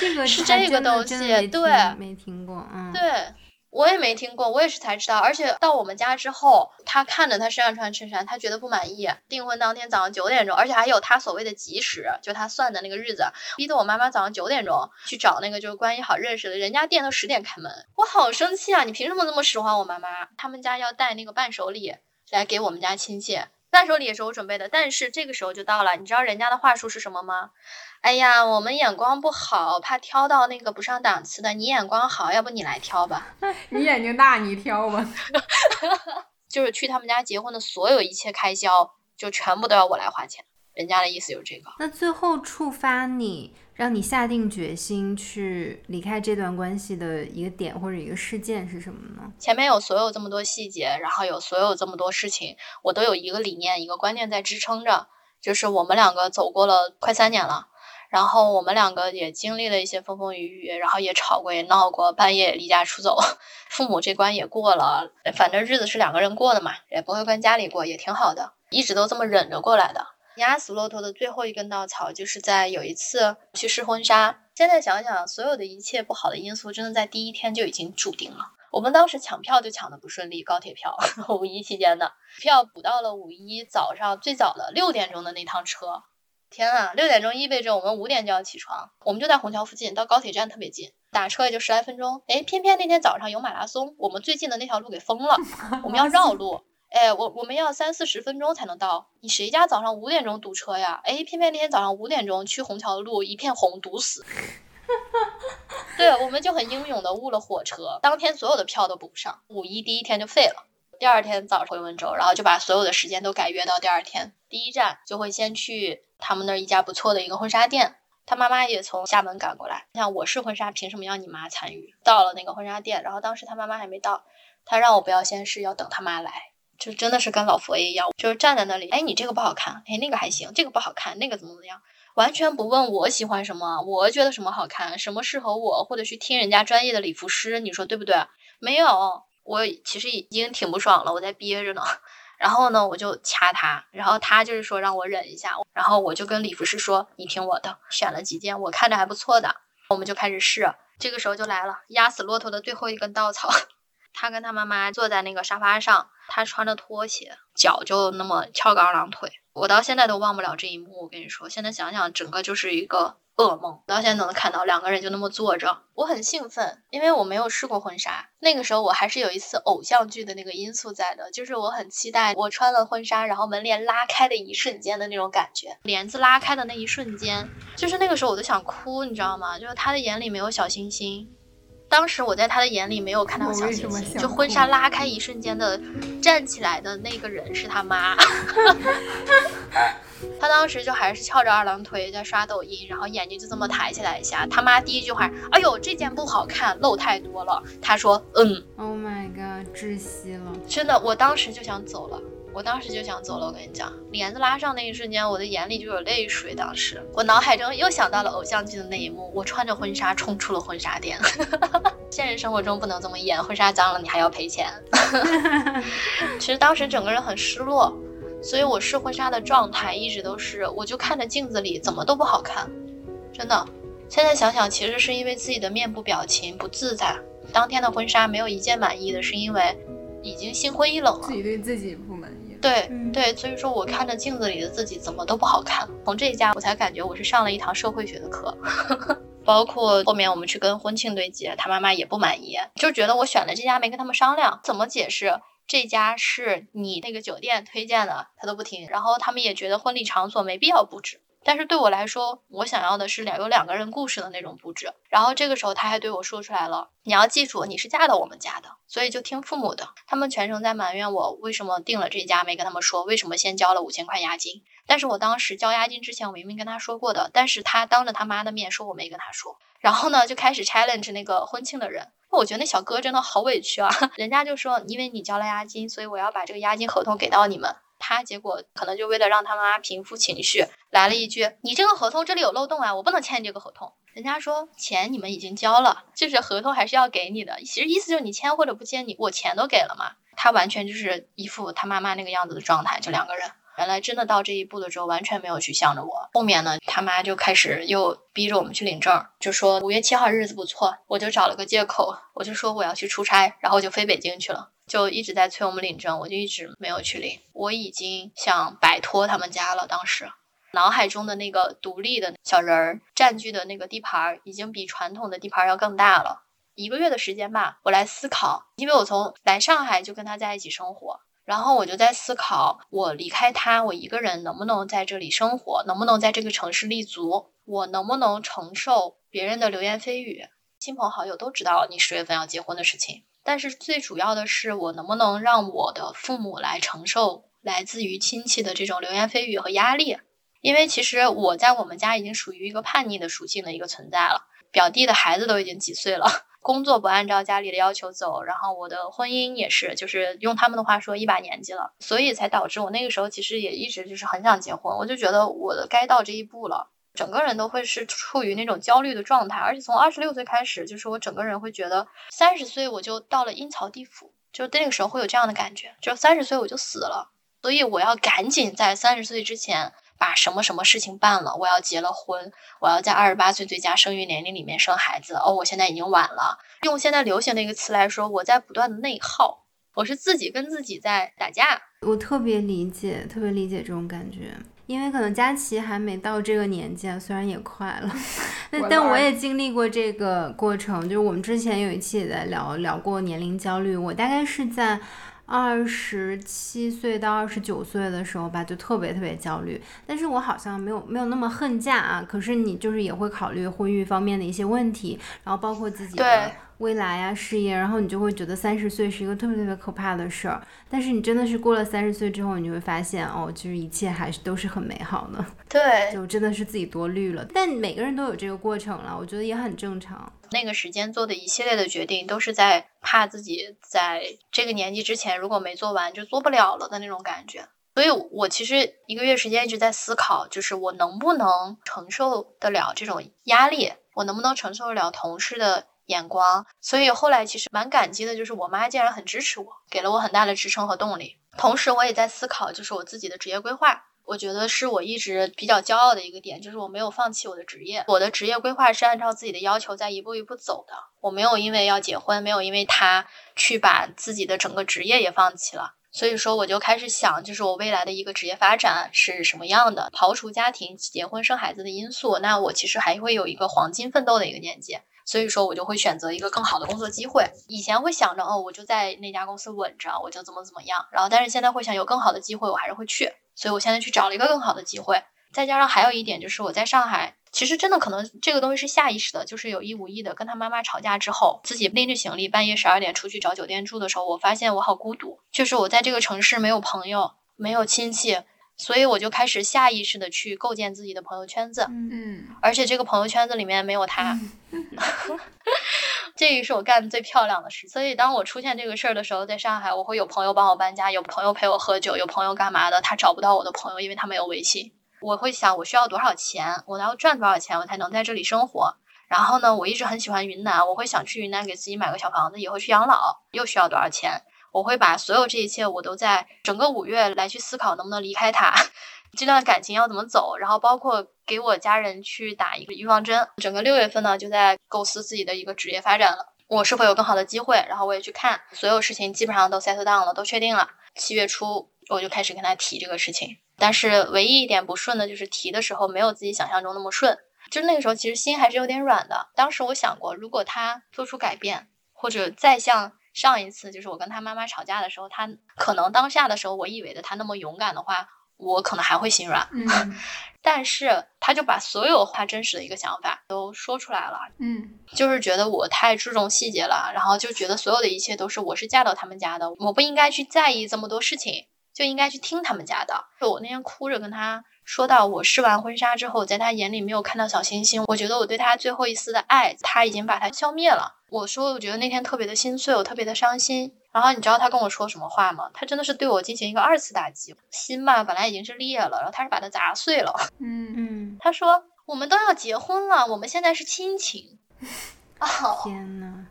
S1: 这个
S3: 是这个东西对
S1: 没听过，嗯，
S3: 对，我也没听过，我也是才知道。而且到我们家之后，他看着他身上穿衬衫，他觉得不满意。订婚当天早上九点钟，而且还有他所谓的吉时，就他算的那个日子，逼得我妈妈早上九点钟去找那个就是关系好认识的，人家店都十点开门，我好生气啊！你凭什么这么使唤我妈妈？他们家要带那个伴手礼来给我们家亲戚，伴手礼也是我准备的，但是这个时候就到了，你知道人家的话术是什么吗？哎呀，我们眼光不好，怕挑到那个不上档次的。你眼光好，要不你来挑吧？
S4: 你眼睛大，你挑吧。
S3: 就是去他们家结婚的所有一切开销，就全部都要我来花钱。人家的意思就是这个。
S1: 那最后触发你，让你下定决心去离开这段关系的一个点或者一个事件是什么呢？
S3: 前面有所有这么多细节，然后有所有这么多事情，我都有一个理念、一个观念在支撑着，就是我们两个走过了快三年了。然后我们两个也经历了一些风风雨雨，然后也吵过也闹过，半夜离家出走，父母这关也过了，反正日子是两个人过的嘛，也不会跟家里过，也挺好的，一直都这么忍着过来的。压死骆驼的最后一根稻草，就是在有一次去试婚纱。现在想想，所有的一切不好的因素，真的在第一天就已经注定了。我们当时抢票就抢的不顺利，高铁票，五一期间的票补到了五一早上最早的六点钟的那趟车。天啊，六点钟意味着我们五点就要起床，我们就在虹桥附近，到高铁站特别近，打车也就十来分钟。哎，偏偏那天早上有马拉松，我们最近的那条路给封了，我们要绕路。哎，我我们要三四十分钟才能到。你谁家早上五点钟堵车呀？哎，偏偏那天早上五点钟去虹桥的路一片红，堵死。对，我们就很英勇的误了火车，当天所有的票都补不上，五一第一天就废了。第二天早上回温州，然后就把所有的时间都改约到第二天。第一站就会先去他们那儿一家不错的一个婚纱店，他妈妈也从厦门赶过来。像我是婚纱，凭什么要你妈参与？到了那个婚纱店，然后当时他妈妈还没到，他让我不要先试，要等他妈来，就真的是跟老佛爷一样，就是站在那里，哎，你这个不好看，哎，那个还行，这个不好看，那个怎么怎么样，完全不问我喜欢什么，我觉得什么好看，什么适合我，或者去听人家专业的礼服师，你说对不对？没有。我其实已经挺不爽了，我在憋着呢。然后呢，我就掐他，然后他就是说让我忍一下。然后我就跟礼服师说：“你听我的，选了几件我看着还不错的，我们就开始试。”这个时候就来了压死骆驼的最后一根稻草。他跟他妈妈坐在那个沙发上，他穿着拖鞋，脚就那么翘个二郎腿。我到现在都忘不了这一幕。我跟你说，现在想想，整个就是一个。噩梦，到现在都能看到两个人就那么坐着，我很兴奋，因为我没有试过婚纱。那个时候我还是有一次偶像剧的那个因素在的，就是我很期待我穿了婚纱，然后门帘拉开的一瞬间的那种感觉。帘子拉开的那一瞬间，就是那个时候我都想哭，你知道吗？就是他的眼里没有小星星，当时我在他的眼里没有看到小星星，就婚纱拉开一瞬间的站起来的那个人是他妈。他当时就还是翘着二郎腿在刷抖音，然后眼睛就这么抬起来一下。他妈第一句话：“哎呦，这件不好看，露太多了。”他说：“嗯。
S1: ”Oh my god，窒息了！
S3: 真的，我当时就想走了，我当时就想走了。我跟你讲，帘子拉上那一瞬间，我的眼里就有泪水。当时我脑海中又想到了偶像剧的那一幕，我穿着婚纱冲出了婚纱店。现实生活中不能这么演，婚纱脏了你还要赔钱。其实当时整个人很失落。所以我试婚纱的状态一直都是，我就看着镜子里怎么都不好看，真的。现在想想，其实是因为自己的面部表情不自在。当天的婚纱没有一件满意的，是因为已经心灰意冷了。
S4: 自己对自己不满。
S3: 对对，所以说我看着镜子里的自己怎么都不好看。从这一家我才感觉我是上了一堂社会学的课，包括后面我们去跟婚庆对接，他妈妈也不满意，就觉得我选的这家没跟他们商量，怎么解释？这家是你那个酒店推荐的，他都不听。然后他们也觉得婚礼场所没必要布置。但是对我来说，我想要的是两有两个人故事的那种布置。然后这个时候他还对我说出来了：“你要记住，你是嫁到我们家的，所以就听父母的。”他们全程在埋怨我为什么订了这家没跟他们说，为什么先交了五千块押金。但是我当时交押金之前，我明明跟他说过的。但是他当着他妈的面说我没跟他说，然后呢就开始 challenge 那个婚庆的人。我觉得那小哥真的好委屈啊！人家就说，因为你交了押金，所以我要把这个押金合同给到你们。他结果可能就为了让他妈平复情绪，来了一句：“你这个合同这里有漏洞啊，我不能签这个合同。”人家说钱你们已经交了，就是合同还是要给你的。其实意思就是你签或者不签，你我钱都给了嘛。他完全就是一副他妈妈那个样子的状态，这两个人。原来真的到这一步的时候，完全没有去向着我。后面呢，他妈就开始又逼着我们去领证，就说五月七号日子不错，我就找了个借口，我就说我要去出差，然后就飞北京去了，就一直在催我们领证，我就一直没有去领。我已经想摆脱他们家了，当时脑海中的那个独立的小人儿占据的那个地盘，已经比传统的地盘要更大了。一个月的时间吧，我来思考，因为我从来上海就跟他在一起生活。然后我就在思考，我离开他，我一个人能不能在这里生活，能不能在这个城市立足，我能不能承受别人的流言蜚语？亲朋好友都知道你十月份要结婚的事情，但是最主要的是，我能不能让我的父母来承受来自于亲戚的这种流言蜚语和压力？因为其实我在我们家已经属于一个叛逆的属性的一个存在了，表弟的孩子都已经几岁了。工作不按照家里的要求走，然后我的婚姻也是，就是用他们的话说一把年纪了，所以才导致我那个时候其实也一直就是很想结婚，我就觉得我的该到这一步了，整个人都会是处于那种焦虑的状态，而且从二十六岁开始，就是我整个人会觉得三十岁我就到了阴曹地府，就那个时候会有这样的感觉，就三十岁我就死了，所以我要赶紧在三十岁之前。把什么什么事情办了？我要结了婚，我要在二十八岁最佳生育年龄里面生孩子。哦，我现在已经晚了。用现在流行的一个词来说，我在不断的内耗，我是自己跟自己在打架。
S1: 我特别理解，特别理解这种感觉，因为可能佳琪还没到这个年纪啊，虽然也快了，但但我也经历过这个过程。就是我们之前有一期也在聊聊过年龄焦虑，我大概是在。二十七岁到二十九岁的时候吧，就特别特别焦虑，但是我好像没有没有那么恨嫁啊。可是你就是也会考虑婚育方面的一些问题，然后包括自己的。未来啊，事业，然后你就会觉得三十岁是一个特别特别可怕的事儿。但是你真的是过了三十岁之后，你就会发现，哦，其实一切还是都是很美好的。
S3: 对，
S1: 就真的是自己多虑了。但每个人都有这个过程了，我觉得也很正常。
S3: 那个时间做的一系列的决定，都是在怕自己在这个年纪之前如果没做完就做不了了的那种感觉。所以我其实一个月时间一直在思考，就是我能不能承受得了这种压力，我能不能承受得了同事的。眼光，所以后来其实蛮感激的，就是我妈竟然很支持我，给了我很大的支撑和动力。同时，我也在思考，就是我自己的职业规划。我觉得是我一直比较骄傲的一个点，就是我没有放弃我的职业。我的职业规划是按照自己的要求在一步一步走的。我没有因为要结婚，没有因为他去把自己的整个职业也放弃了。所以说，我就开始想，就是我未来的一个职业发展是什么样的。刨除家庭、结婚、生孩子的因素，那我其实还会有一个黄金奋斗的一个年纪。所以说，我就会选择一个更好的工作机会。以前会想着，哦，我就在那家公司稳着，我就怎么怎么样。然后，但是现在会想，有更好的机会，我还是会去。所以我现在去找了一个更好的机会。再加上还有一点，就是我在上海，其实真的可能这个东西是下意识的，就是有意无意的跟他妈妈吵架之后，自己拎着行李半夜十二点出去找酒店住的时候，我发现我好孤独，就是我在这个城市没有朋友，没有亲戚。所以我就开始下意识的去构建自己的朋友圈子，
S4: 嗯，
S3: 而且这个朋友圈子里面没有他，这个是我干的最漂亮的事。所以当我出现这个事儿的时候，在上海，我会有朋友帮我搬家，有朋友陪我喝酒，有朋友干嘛的，他找不到我的朋友，因为他没有微信。我会想，我需要多少钱，我要赚多少钱，我才能在这里生活。然后呢，我一直很喜欢云南，我会想去云南给自己买个小房子，以后去养老，又需要多少钱？我会把所有这一切，我都在整个五月来去思考能不能离开他，这段感情要怎么走，然后包括给我家人去打一个预防针。整个六月份呢，就在构思自己的一个职业发展了，我是否有更好的机会？然后我也去看，所有事情基本上都 set down 了，都确定了。七月初我就开始跟他提这个事情，但是唯一一点不顺的就是提的时候没有自己想象中那么顺，就那个时候其实心还是有点软的。当时我想过，如果他做出改变，或者再像。上一次就是我跟他妈妈吵架的时候，他可能当下的时候，我以为的他那么勇敢的话，我可能还会心软。
S4: 嗯，
S3: 但是他就把所有他真实的一个想法都说出来了。
S4: 嗯，
S3: 就是觉得我太注重细节了，然后就觉得所有的一切都是我是嫁到他们家的，我不应该去在意这么多事情，就应该去听他们家的。就我那天哭着跟他。说到我试完婚纱之后，在他眼里没有看到小星星，我觉得我对他最后一丝的爱，他已经把它消灭了。我说，我觉得那天特别的心碎，我特别的伤心。然后你知道他跟我说什么话吗？他真的是对我进行一个二次打击，心吧本来已经是裂了，然后他是把它砸碎了。
S4: 嗯嗯，
S3: 他说我们都要结婚了，我们现在是亲情。啊，
S1: 天呐。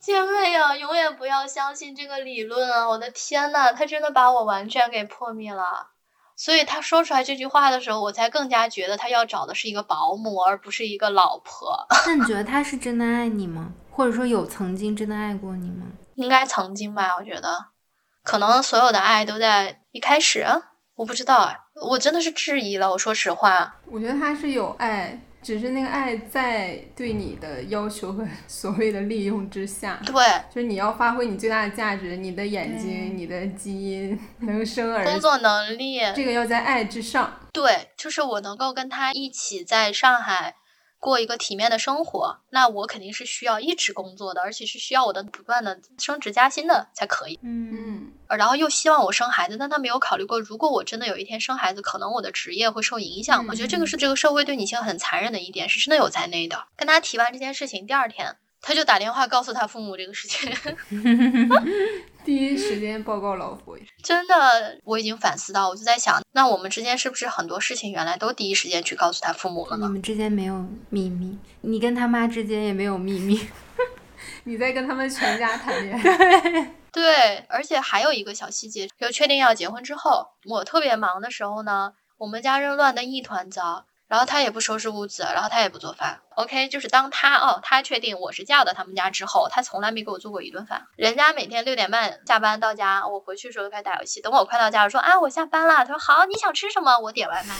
S3: 姐妹啊，永远不要相信这个理论啊！我的天呐，他真的把我完全给破灭了。所以他说出来这句话的时候，我才更加觉得他要找的是一个保姆，而不是一个老婆。
S1: 那你觉得他是真的爱你吗？或者说有曾经真的爱过你吗？
S3: 应该曾经吧，我觉得，可能所有的爱都在一开始，我不知道，我真的是质疑了。我说实话，
S4: 我觉得他是有爱。只是那个爱在对你的要求和 所谓的利用之下，
S3: 对，
S4: 就是你要发挥你最大的价值，你的眼睛、你的基因 能生儿，
S3: 工作能力，
S4: 这个要在爱之上。
S3: 对，就是我能够跟他一起在上海。过一个体面的生活，那我肯定是需要一直工作的，而且是需要我的不断的升职加薪的才可以。
S1: 嗯，
S3: 然后又希望我生孩子，但他没有考虑过，如果我真的有一天生孩子，可能我的职业会受影响。我觉得这个是这个社会对女性很残忍的一点，是真的有在内的。跟他提完这件事情，第二天。他就打电话告诉他父母这个事情，
S4: 第一时间报告老婆。
S3: 真的，我已经反思到，我就在想，那我们之间是不是很多事情原来都第一时间去告诉他父母了呢？
S1: 你们之间没有秘密，你跟他妈之间也没有秘密，
S4: 你在跟他们全家谈恋爱。
S3: 对，而且还有一个小细节，就确定要结婚之后，我特别忙的时候呢，我们家人乱的一团糟。然后他也不收拾屋子，然后他也不做饭。OK，就是当他哦，他确定我是嫁到他们家之后，他从来没给我做过一顿饭。人家每天六点半下班到家，我回去的时候就开始打游戏。等我快到家，我说啊，我下班了。他说好，你想吃什么？我点外卖。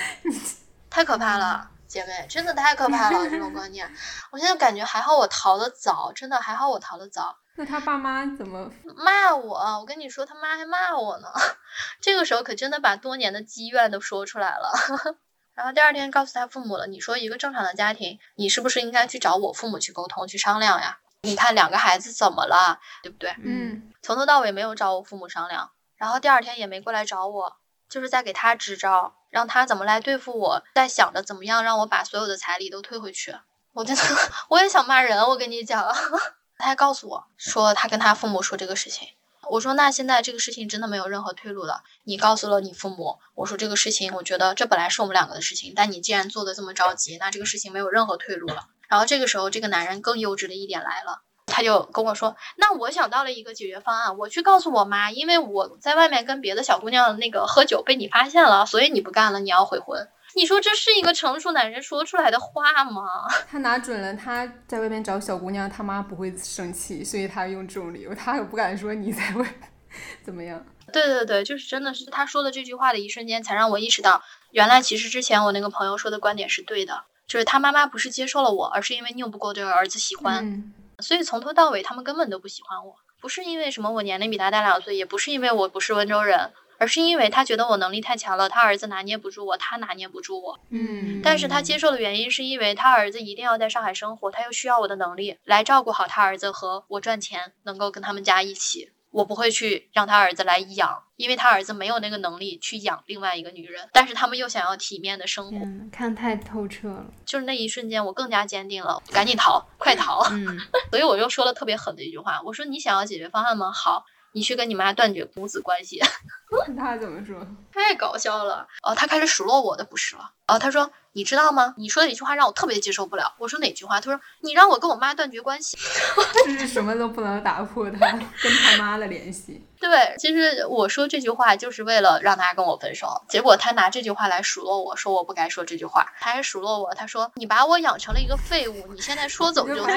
S3: 太可怕了，姐妹，真的太可怕了，这种观念。我现在感觉还好，我逃得早，真的还好，我逃得早。
S4: 那他爸妈怎么
S3: 骂我？我跟你说，他妈还骂我呢。这个时候可真的把多年的积怨都说出来了。然后第二天告诉他父母了。你说一个正常的家庭，你是不是应该去找我父母去沟通、去商量呀？你看两个孩子怎么了，对不对？
S4: 嗯。
S3: 从头到尾没有找我父母商量，然后第二天也没过来找我，就是在给他支招，让他怎么来对付我，在想着怎么样让我把所有的彩礼都退回去。我真的 我也想骂人，我跟你讲。他还告诉我说他跟他父母说这个事情。我说那现在这个事情真的没有任何退路了。你告诉了你父母，我说这个事情，我觉得这本来是我们两个的事情，但你既然做的这么着急，那这个事情没有任何退路了。然后这个时候，这个男人更幼稚的一点来了，他就跟我说，那我想到了一个解决方案，我去告诉我妈，因为我在外面跟别的小姑娘那个喝酒被你发现了，所以你不干了，你要悔婚。你说这是一个成熟男人说出来的话吗？
S4: 他拿准了他在外面找小姑娘，他妈不会生气，所以他用这种理由，他也不敢说你在外 怎么样。
S3: 对对对，就是真的是他说的这句话的一瞬间，才让我意识到，原来其实之前我那个朋友说的观点是对的，就是他妈妈不是接受了我，而是因为拗不过这个儿子喜欢，所以从头到尾他们根本都不喜欢我，不是因为什么我年龄比他大两岁，也不是因为我不是温州人。而是因为他觉得我能力太强了，他儿子拿捏不住我，他拿捏不住我。
S4: 嗯，
S3: 但是他接受的原因是因为他儿子一定要在上海生活，他又需要我的能力来照顾好他儿子和我赚钱，能够跟他们家一起。我不会去让他儿子来养，因为他儿子没有那个能力去养另外一个女人。但是他们又想要体面的生活，
S1: 看太透彻了。
S3: 就是那一瞬间，我更加坚定了，赶紧逃，快逃。
S1: 嗯，
S3: 所以我又说了特别狠的一句话，我说你想要解决方案吗？好。你去跟你妈断绝母子关系，
S4: 他怎么说？
S3: 太搞笑了哦！他开始数落我的不是了哦。他说：“你知道吗？你说的一句话让我特别接受不了。”我说：“哪句话？”他说：“你让我跟我妈断绝关系。”
S4: 就是什么都不能打破他跟他妈的联系。
S3: 对，其实我说这句话就是为了让他跟我分手，结果他拿这句话来数落我说我不该说这句话，他还数落我，他说：“你把我养成了一个废物，你现在说走就走。”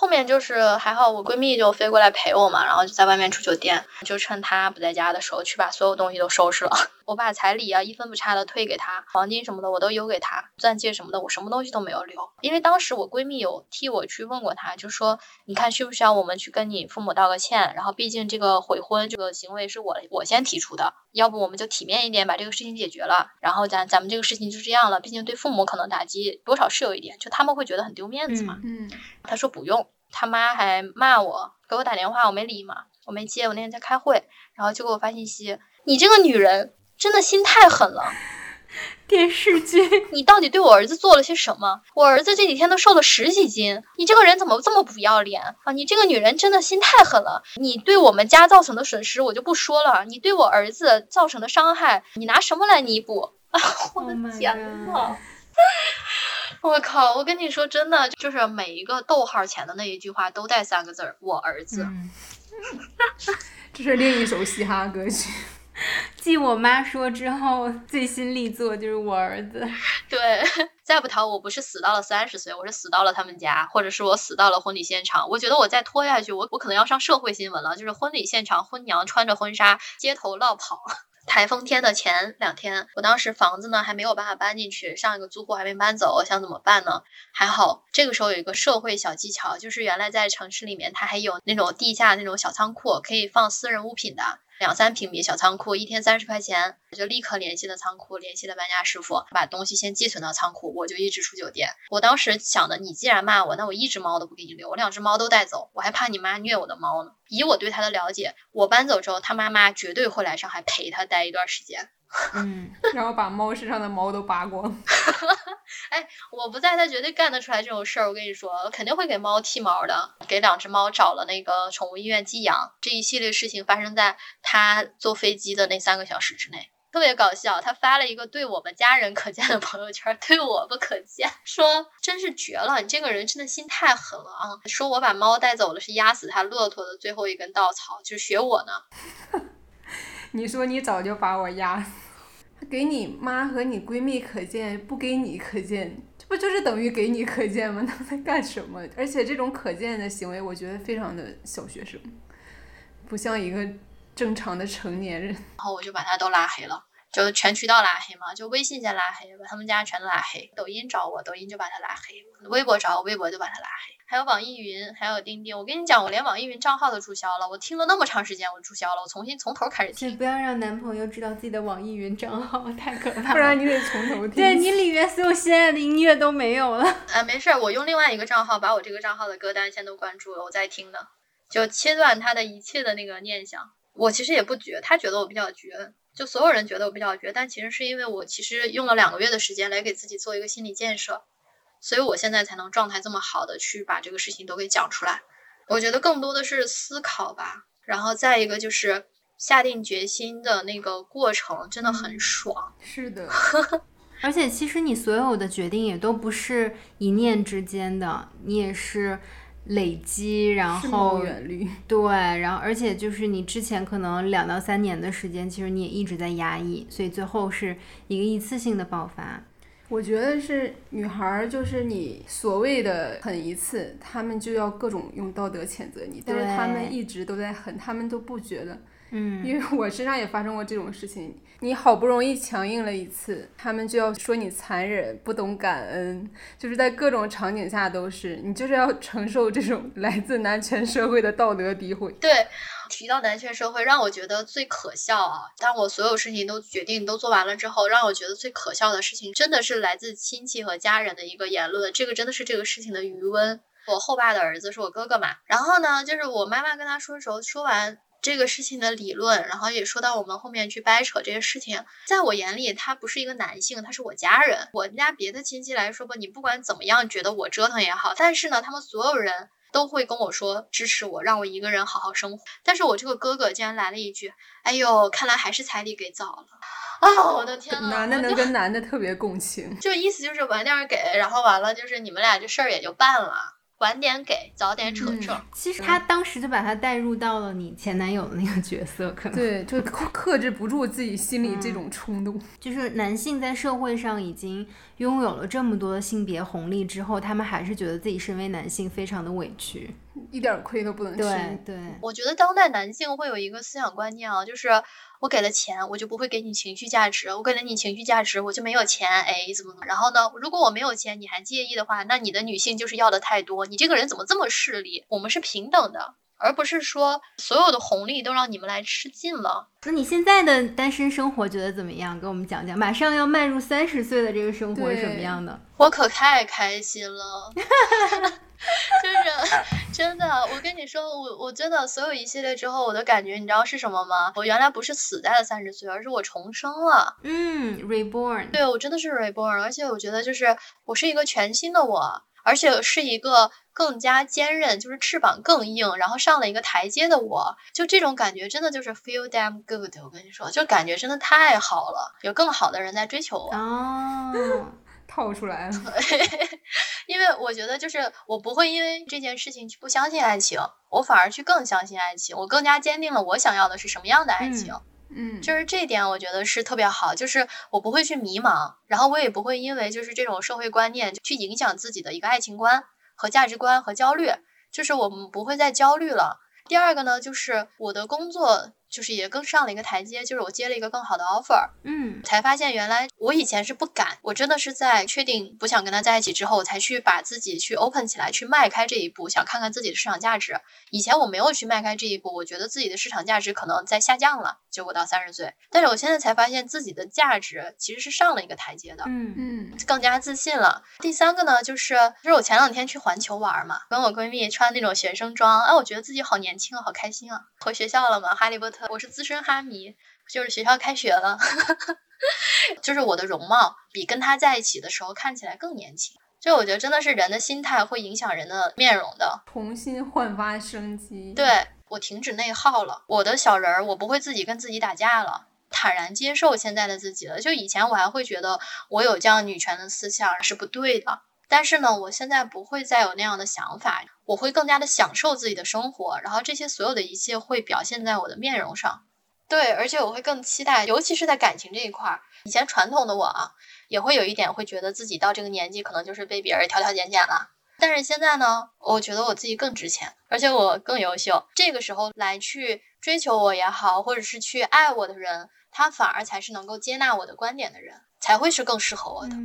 S3: 后面就是还好，我闺蜜就飞过来陪我嘛，然后就在外面住酒店，就趁她不在家的时候去把所有东西都收拾了。我把彩礼啊一分不差的退给他，黄金什么的我都邮给他，钻戒什么的我什么东西都没有留，因为当时我闺蜜有替我去问过她，就说你看需不需要我们去跟你父母道个歉？然后毕竟这个悔婚这个行为是我我先提出的，要不我们就体面一点把这个事情解决了，然后咱咱们这个事情就这样了。毕竟对父母可能打击多少是有一点，就他们会觉得很丢面子嘛。
S4: 嗯，
S3: 她说不用。他妈还骂我，给我打电话，我没理嘛，我没接。我那天在开会，然后就给我发信息：“你这个女人真的心太狠了。”
S1: 电视剧，
S3: 你到底对我儿子做了些什么？我儿子这几天都瘦了十几斤，你这个人怎么这么不要脸啊？你这个女人真的心太狠了。你对我们家造成的损失我就不说了，你对我儿子造成的伤害，你拿什么来弥补？啊，我的天呐！我靠！我跟你说真的，就是每一个逗号前的那一句话都带三个字儿“我儿子”
S1: 嗯
S4: 这是另一首嘻哈歌曲。
S1: 继我妈说之后，最新力作就是我儿子。
S3: 对，再不逃，我不是死到了三十岁，我是死到了他们家，或者是我死到了婚礼现场。我觉得我再拖下去，我我可能要上社会新闻了，就是婚礼现场，婚娘穿着婚纱街头落跑。台风天的前两天，我当时房子呢还没有办法搬进去，上一个租户还没搬走，我想怎么办呢？还好这个时候有一个社会小技巧，就是原来在城市里面，它还有那种地下那种小仓库，可以放私人物品的。两三平米小仓库，一天三十块钱，我就立刻联系了仓库，联系了搬家师傅，把东西先寄存到仓库，我就一直住酒店。我当时想的，你既然骂我，那我一只猫都不给你留，我两只猫都带走，我还怕你妈虐我的猫呢。以我对他的了解，我搬走之后，他妈妈绝对会来上海陪他待一段时间。
S1: 嗯，
S4: 然后把猫身上的毛都拔光。
S3: 哎，我不在，他绝对干得出来这种事儿。我跟你说，肯定会给猫剃毛的，给两只猫找了那个宠物医院寄养。这一系列事情发生在他坐飞机的那三个小时之内，特别搞笑。他发了一个对我们家人可见的朋友圈，对我不可见，说真是绝了，你这个人真的心太狠了啊！说我把猫带走了，是压死他骆驼的最后一根稻草，就学我呢。
S4: 你说你早就把我压死，给你妈和你闺蜜可见，不给你可见，这不就是等于给你可见吗？他在干什么？而且这种可见的行为，我觉得非常的小学生，不像一个正常的成年人。
S3: 然后我就把他都拉黑了，就全渠道拉黑嘛，就微信先拉黑，把他们家全都拉黑。抖音找我，抖音就把他拉黑；微博找我，微博就把他拉黑。还有网易云，还有钉钉。我跟你讲，我连网易云账号都注销了。我听了那么长时间，我注销了，我重新从头开始听。
S1: 请不要让男朋友知道自己的网易云账号，太可怕了。
S4: 不然你得从头听。
S1: 对你里面所有心爱的音乐都没有了。
S3: 啊，没事儿，我用另外一个账号把我这个账号的歌单先都关注了，我在听呢，就切断他的一切的那个念想。我其实也不绝，他觉得我比较绝，就所有人觉得我比较绝，但其实是因为我其实用了两个月的时间来给自己做一个心理建设。所以我现在才能状态这么好的去把这个事情都给讲出来。我觉得更多的是思考吧，然后再一个就是下定决心的那个过程真的很爽。
S4: 是的，
S1: 而且其实你所有的决定也都不是一念之间的，你也是累积，然后
S4: 远虑。
S1: 对，然后而且就是你之前可能两到三年的时间，其实你也一直在压抑，所以最后是一个一次性的爆发。
S4: 我觉得是女孩儿，就是你所谓的狠一次，他们就要各种用道德谴责你，但是他们一直都在狠，他们都不觉得。
S1: 嗯，
S4: 因为我身上也发生过这种事情，你好不容易强硬了一次，他们就要说你残忍、不懂感恩，就是在各种场景下都是，你就是要承受这种来自男权社会的道德诋毁。
S3: 对，提到男权社会，让我觉得最可笑啊！当我所有事情都决定都做完了之后，让我觉得最可笑的事情，真的是来自亲戚和家人的一个言论。这个真的是这个事情的余温。我后爸的儿子是我哥哥嘛，然后呢，就是我妈妈跟他说的时候，说完这个事情的理论，然后也说到我们后面去掰扯这些事情，在我眼里，他不是一个男性，他是我家人。我们家别的亲戚来说吧，你不管怎么样觉得我折腾也好，但是呢，他们所有人都会跟我说支持我，让我一个人好好生活。但是我这个哥哥竟然来了一句：“哎呦，看来还是彩礼给早了。”啊，我的天呐！
S4: 男的能跟男的特别共情。
S3: 就意思就是晚点儿给，然后完了就是你们俩这事儿也就办了，晚点给，早点扯
S4: 嗯
S3: 扯。
S1: 其实他当时就把他带入到了你前男友的那个角色，可能
S4: 对，就克克制不住自己心里这种冲动。
S1: 就是男性在社会上已经拥有了这么多的性别红利之后，他们还是觉得自己身为男性非常的委屈。
S4: 一点亏都不能吃。
S1: 对对，
S3: 我觉得当代男性会有一个思想观念啊，就是我给了钱，我就不会给你情绪价值；我给了你情绪价值，我就没有钱。哎，怎么怎么？然后呢，如果我没有钱，你还介意的话，那你的女性就是要的太多，你这个人怎么这么势利？我们是平等的，而不是说所有的红利都让你们来吃尽了。
S1: 那你现在的单身生活觉得怎么样？跟我们讲讲。马上要迈入三十岁的这个生活是什么样的？
S3: 我可太开心了，就是真的，我跟你说，我我真的所有一系列之后，我的感觉你知道是什么吗？我原来不是死在了三十岁，而是我重生了。
S1: 嗯，reborn。
S3: 对我真的是 reborn，而且我觉得就是我是一个全新的我，而且是一个更加坚韧，就是翅膀更硬，然后上了一个台阶的我，就这种感觉真的就是 feel damn good。我跟你说，就感觉真的太好了，有更好的人在追求我。
S1: 哦，
S4: 套出来了。
S3: 因为我觉得就是我不会因为这件事情去不相信爱情，我反而去更相信爱情，我更加坚定了我想要的是什么样的爱情。
S4: 嗯，
S3: 就是这一点，我觉得是特别好，就是我不会去迷茫，然后我也不会因为就是这种社会观念去影响自己的一个爱情观和价值观和焦虑，就是我们不会再焦虑了。第二个呢，就是我的工作。就是也更上了一个台阶，就是我接了一个更好的 offer，
S1: 嗯，
S3: 才发现原来我以前是不敢，我真的是在确定不想跟他在一起之后，我才去把自己去 open 起来，去迈开这一步，想看看自己的市场价值。以前我没有去迈开这一步，我觉得自己的市场价值可能在下降了，就我到三十岁，但是我现在才发现自己的价值其实是上了一个台阶的，
S1: 嗯
S4: 嗯，
S3: 更加自信了。第三个呢，就是就是我前两天去环球玩嘛，跟我闺蜜穿那种学生装，哎，我觉得自己好年轻啊，好开心啊，回学校了嘛，哈利波特。我是资深哈迷，就是学校开学了，就是我的容貌比跟他在一起的时候看起来更年轻。就我觉得真的是人的心态会影响人的面容的，
S4: 重新焕发生机。
S3: 对我停止内耗了，我的小人儿我不会自己跟自己打架了，坦然接受现在的自己了。就以前我还会觉得我有这样女权的思想是不对的。但是呢，我现在不会再有那样的想法，我会更加的享受自己的生活，然后这些所有的一切会表现在我的面容上。对，而且我会更期待，尤其是在感情这一块儿。以前传统的我啊，也会有一点会觉得自己到这个年纪可能就是被别人挑挑拣拣了。但是现在呢，我觉得我自己更值钱，而且我更优秀。这个时候来去追求我也好，或者是去爱我的人，他反而才是能够接纳我的观点的人，才会是更适合我的。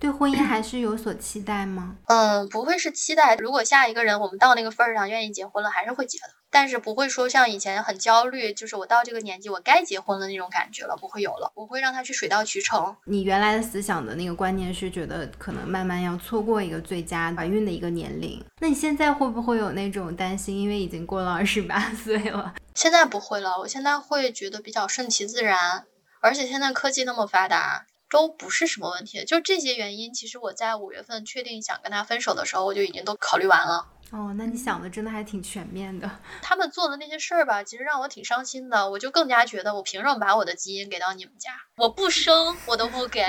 S1: 对婚姻还是有所期待吗？
S3: 嗯，不会是期待。如果下一个人我们到那个份儿上愿意结婚了，还是会结的。但是不会说像以前很焦虑，就是我到这个年纪我该结婚了那种感觉了，不会有了。我会让他去水到渠成。
S1: 你原来的思想的那个观念是觉得可能慢慢要错过一个最佳怀孕的一个年龄。那你现在会不会有那种担心？因为已经过了二十八岁了。
S3: 现在不会了，我现在会觉得比较顺其自然，而且现在科技那么发达。都不是什么问题，就这些原因，其实我在五月份确定想跟他分手的时候，我就已经都考虑完了。
S1: 哦，那你想的真的还挺全面的。
S3: 他们做的那些事儿吧，其实让我挺伤心的。我就更加觉得，我凭什么把我的基因给到你们家？我不生，我都不给。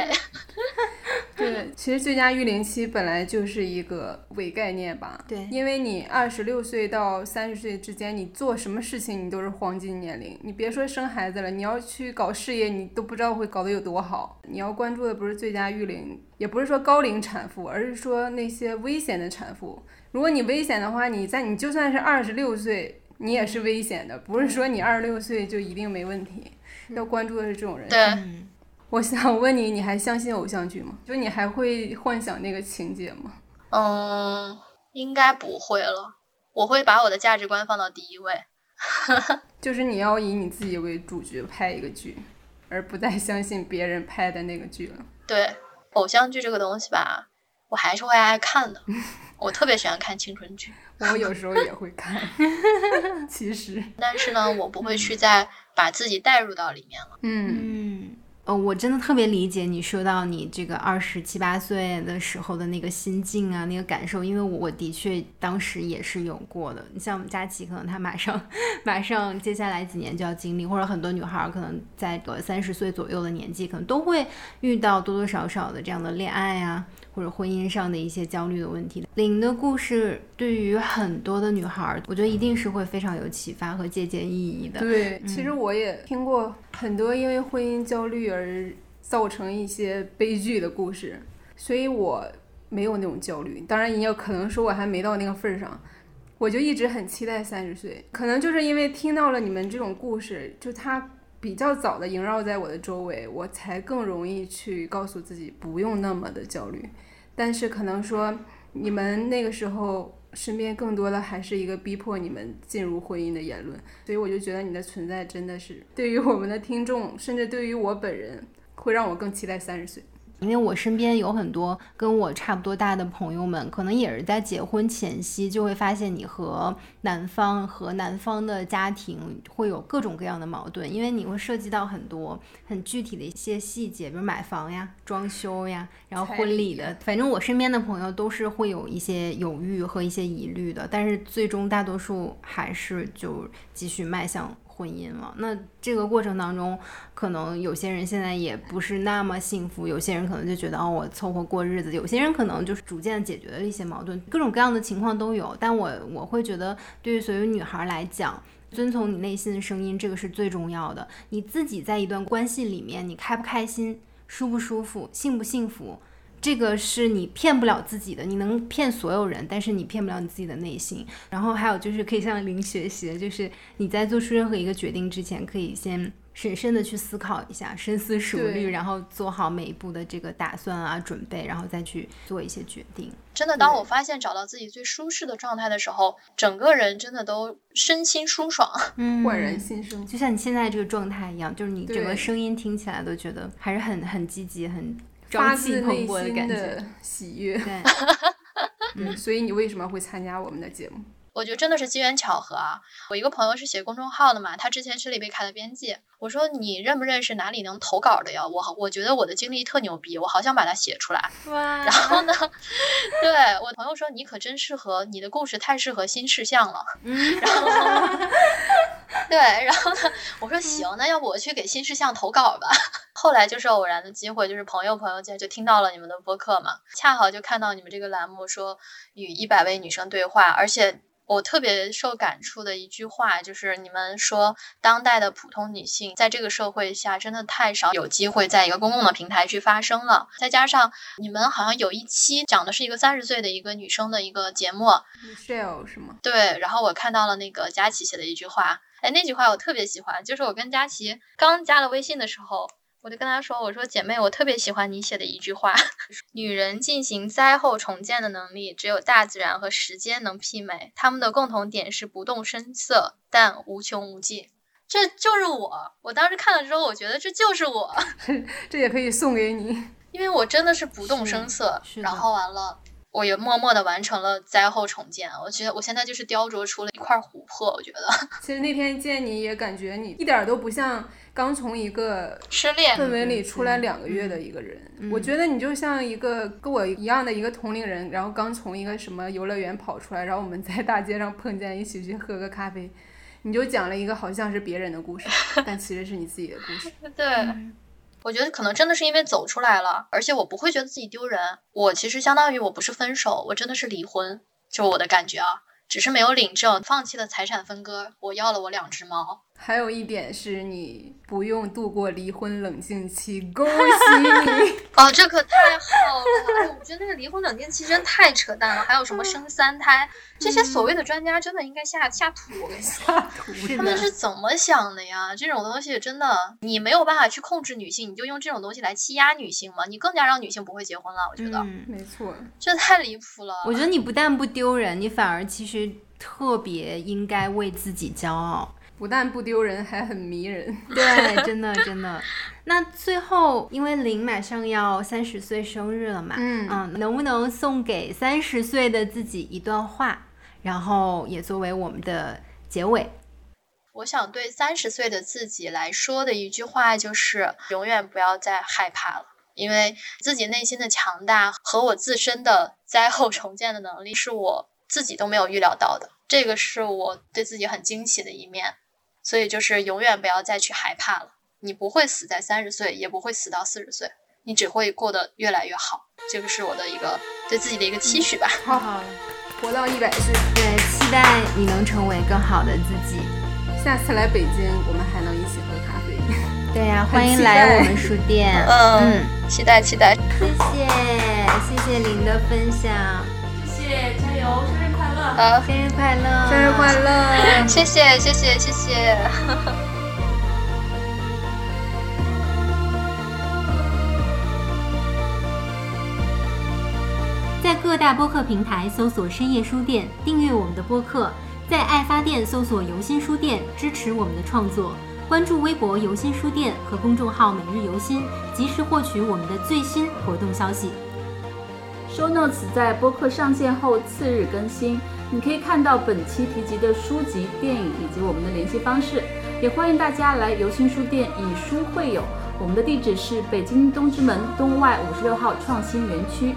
S4: 对，其实最佳育龄期本来就是一个伪概念吧。
S1: 对，
S4: 因为你二十六岁到三十岁之间，你做什么事情你都是黄金年龄。你别说生孩子了，你要去搞事业，你都不知道会搞得有多好。你要关注的不是最佳育龄，也不是说高龄产妇，而是说那些危险的产妇。如果你危险的话，你在你就算是二十六岁，你也是危险的，不是说你二十六岁就一定没问题。要关注的是这种人。
S3: 对，
S4: 我想问你，你还相信偶像剧吗？就你还会幻想那个情节吗？
S3: 嗯，应该不会了。我会把我的价值观放到第一位。
S4: 就是你要以你自己为主角拍一个剧，而不再相信别人拍的那个剧了。
S3: 对，偶像剧这个东西吧，我还是会爱看的。我特别喜欢看青春剧，
S4: 我有时候也会看，其实，
S3: 但是呢，我不会去再把自己带入到里面了。
S4: 嗯
S1: 嗯，呃，我真的特别理解你说到你这个二十七八岁的时候的那个心境啊，那个感受，因为我的确当时也是有过的。你像我们佳琪，可能她马上马上接下来几年就要经历，或者很多女孩可能在个三十岁左右的年纪，可能都会遇到多多少少的这样的恋爱啊。或者婚姻上的一些焦虑的问题，零的故事对于很多的女孩，我觉得一定是会非常有启发和借鉴意义的。
S4: 对，其实我也听过很多因为婚姻焦虑而造成一些悲剧的故事，所以我没有那种焦虑。当然，也有可能说我还没到那个份儿上，我就一直很期待三十岁。可能就是因为听到了你们这种故事，就它比较早的萦绕在我的周围，我才更容易去告诉自己不用那么的焦虑。但是可能说，你们那个时候身边更多的还是一个逼迫你们进入婚姻的言论，所以我就觉得你的存在真的是对于我们的听众，甚至对于我本人，会让我更期待三十岁。
S1: 因为我身边有很多跟我差不多大的朋友们，可能也是在结婚前夕就会发现你和男方和男方的家庭会有各种各样的矛盾，因为你会涉及到很多很具体的一些细节，比如买房呀、装修呀，然后婚礼的，反正我身边的朋友都是会有一些犹豫和一些疑虑的，但是最终大多数还是就继续迈向。婚姻了。那这个过程当中，可能有些人现在也不是那么幸福，有些人可能就觉得哦，我凑合过日子，有些人可能就是逐渐解决了一些矛盾，各种各样的情况都有。但我我会觉得，对于所有女孩来讲，遵从你内心的声音，这个是最重要的。你自己在一段关系里面，你开不开心，舒不舒服，幸不幸福？这个是你骗不了自己的，你能骗所有人，但是你骗不了你自己的内心。然后还有就是可以向林学习，就是你在做出任何一个决定之前，可以先审慎的去思考一下，深思熟虑，然后做好每一步的这个打算啊、准备，然后再去做一些决定。
S3: 真的，当我发现找到自己最舒适的状态的时候，整个人真的都身心舒爽，
S1: 嗯，
S4: 焕然新生，
S1: 就像你现在这个状态一样，就是你整个声音听起来都觉得还是很很积极、很。
S4: 发自内
S1: 心
S4: 的 喜悦，
S1: 对，
S4: 嗯，所以你为什么会参加我们的节目？
S3: 我觉得真的是机缘巧合啊！我一个朋友是写公众号的嘛，他之前是李贝卡的编辑。我说你认不认识哪里能投稿的呀？我我觉得我的经历特牛逼，我好想把它写出来。
S1: 哇！
S3: 然后呢，对我朋友说你可真适合，你的故事太适合新事项了。嗯。然后，对，然后呢，我说行，那要不我去给新事项投稿吧。后来就是偶然的机会，就是朋友朋友间就听到了你们的播客嘛，恰好就看到你们这个栏目说与一百位女生对话，而且。我特别受感触的一句话，就是你们说当代的普通女性在这个社会下真的太少有机会在一个公共的平台去发声了。再加上你们好像有一期讲的是一个三十岁的一个女生的一个节目
S4: ，Michelle 是吗？
S3: 对，然后我看到了那个佳琪写的一句话，哎，那句话我特别喜欢，就是我跟佳琪刚加了微信的时候。我就跟她说：“我说姐妹，我特别喜欢你写的一句话，女人进行灾后重建的能力，只有大自然和时间能媲美。他们的共同点是不动声色，但无穷无尽。这就是我。我当时看了之后，我觉得这就是我。
S4: 这也可以送给你，
S3: 因为我真的是不动声色。然后完了。”我也默默的完成了灾后重建，我觉得我现在就是雕琢出了一块琥珀。我觉得，
S4: 其实那天见你也感觉你一点都不像刚从一个
S3: 失恋
S4: 氛围里出来两个月的一个人。我觉得你就像一个跟我一样的一个同龄人，然后刚从一个什么游乐园跑出来，然后我们在大街上碰见，一起去喝个咖啡，你就讲了一个好像是别人的故事，但其实是你自己的故事。
S3: 对。我觉得可能真的是因为走出来了，而且我不会觉得自己丢人。我其实相当于我不是分手，我真的是离婚，就我的感觉啊，只是没有领证，放弃了财产分割，我要了我两只猫。
S4: 还有一点是你不用度过离婚冷静期，恭喜你！
S3: 哦，这可太好了！哎，我觉得那个离婚冷静期真太扯淡了。还有什么生三胎，这些所谓的专家真的应该下下土。我跟你说，他们是怎么想的呀？这种东西真的，你没有办法去控制女性，你就用这种东西来欺压女性吗？你更加让女性不会结婚了。我觉得，
S4: 没错，
S3: 这太离谱了。
S1: 我觉得你不但不丢人，你反而其实特别应该为自己骄傲。
S4: 不但不丢人，还很迷人。
S1: 对，真的真的。那最后，因为林马上要三十岁生日了嘛，嗯嗯，能不能送给三十岁的自己一段话，然后也作为我们的结尾？
S3: 我想对三十岁的自己来说的一句话就是：永远不要再害怕了，因为自己内心的强大和我自身的灾后重建的能力，是我自己都没有预料到的。这个是我对自己很惊喜的一面。所以就是永远不要再去害怕了，你不会死在三十岁，也不会死到四十岁，你只会过得越来越好。这个是我的一个对自己的一个期许吧。
S4: 好，好，活到一百岁，
S1: 对，期待你能成为更好的自己。
S4: 下次来北京，我们还能一起喝咖啡。
S1: 对呀，欢迎来我们书店。
S3: 嗯，期待期待。
S1: 谢谢，谢谢您的分享。
S2: 谢谢，加油。
S3: 好，
S1: 生日快乐，
S4: 生日快乐！
S3: 谢谢，谢谢，谢谢。
S1: 在各大播客平台搜索“深夜书店”，订阅我们的播客；在爱发电搜索“游心书店”，支持我们的创作。关注微博“游心书店”和公众号“每日游心”，及时获取我们的最新活动消息。
S2: Show Notes 在播客上线后次日更新。你可以看到本期提及的书籍、电影以及我们的联系方式，也欢迎大家来游心书店以书会友。我们的地址是北京东直门东外五十六号创新园区。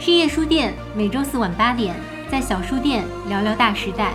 S1: 深夜书店每周四晚八点，在小书店聊聊大时代。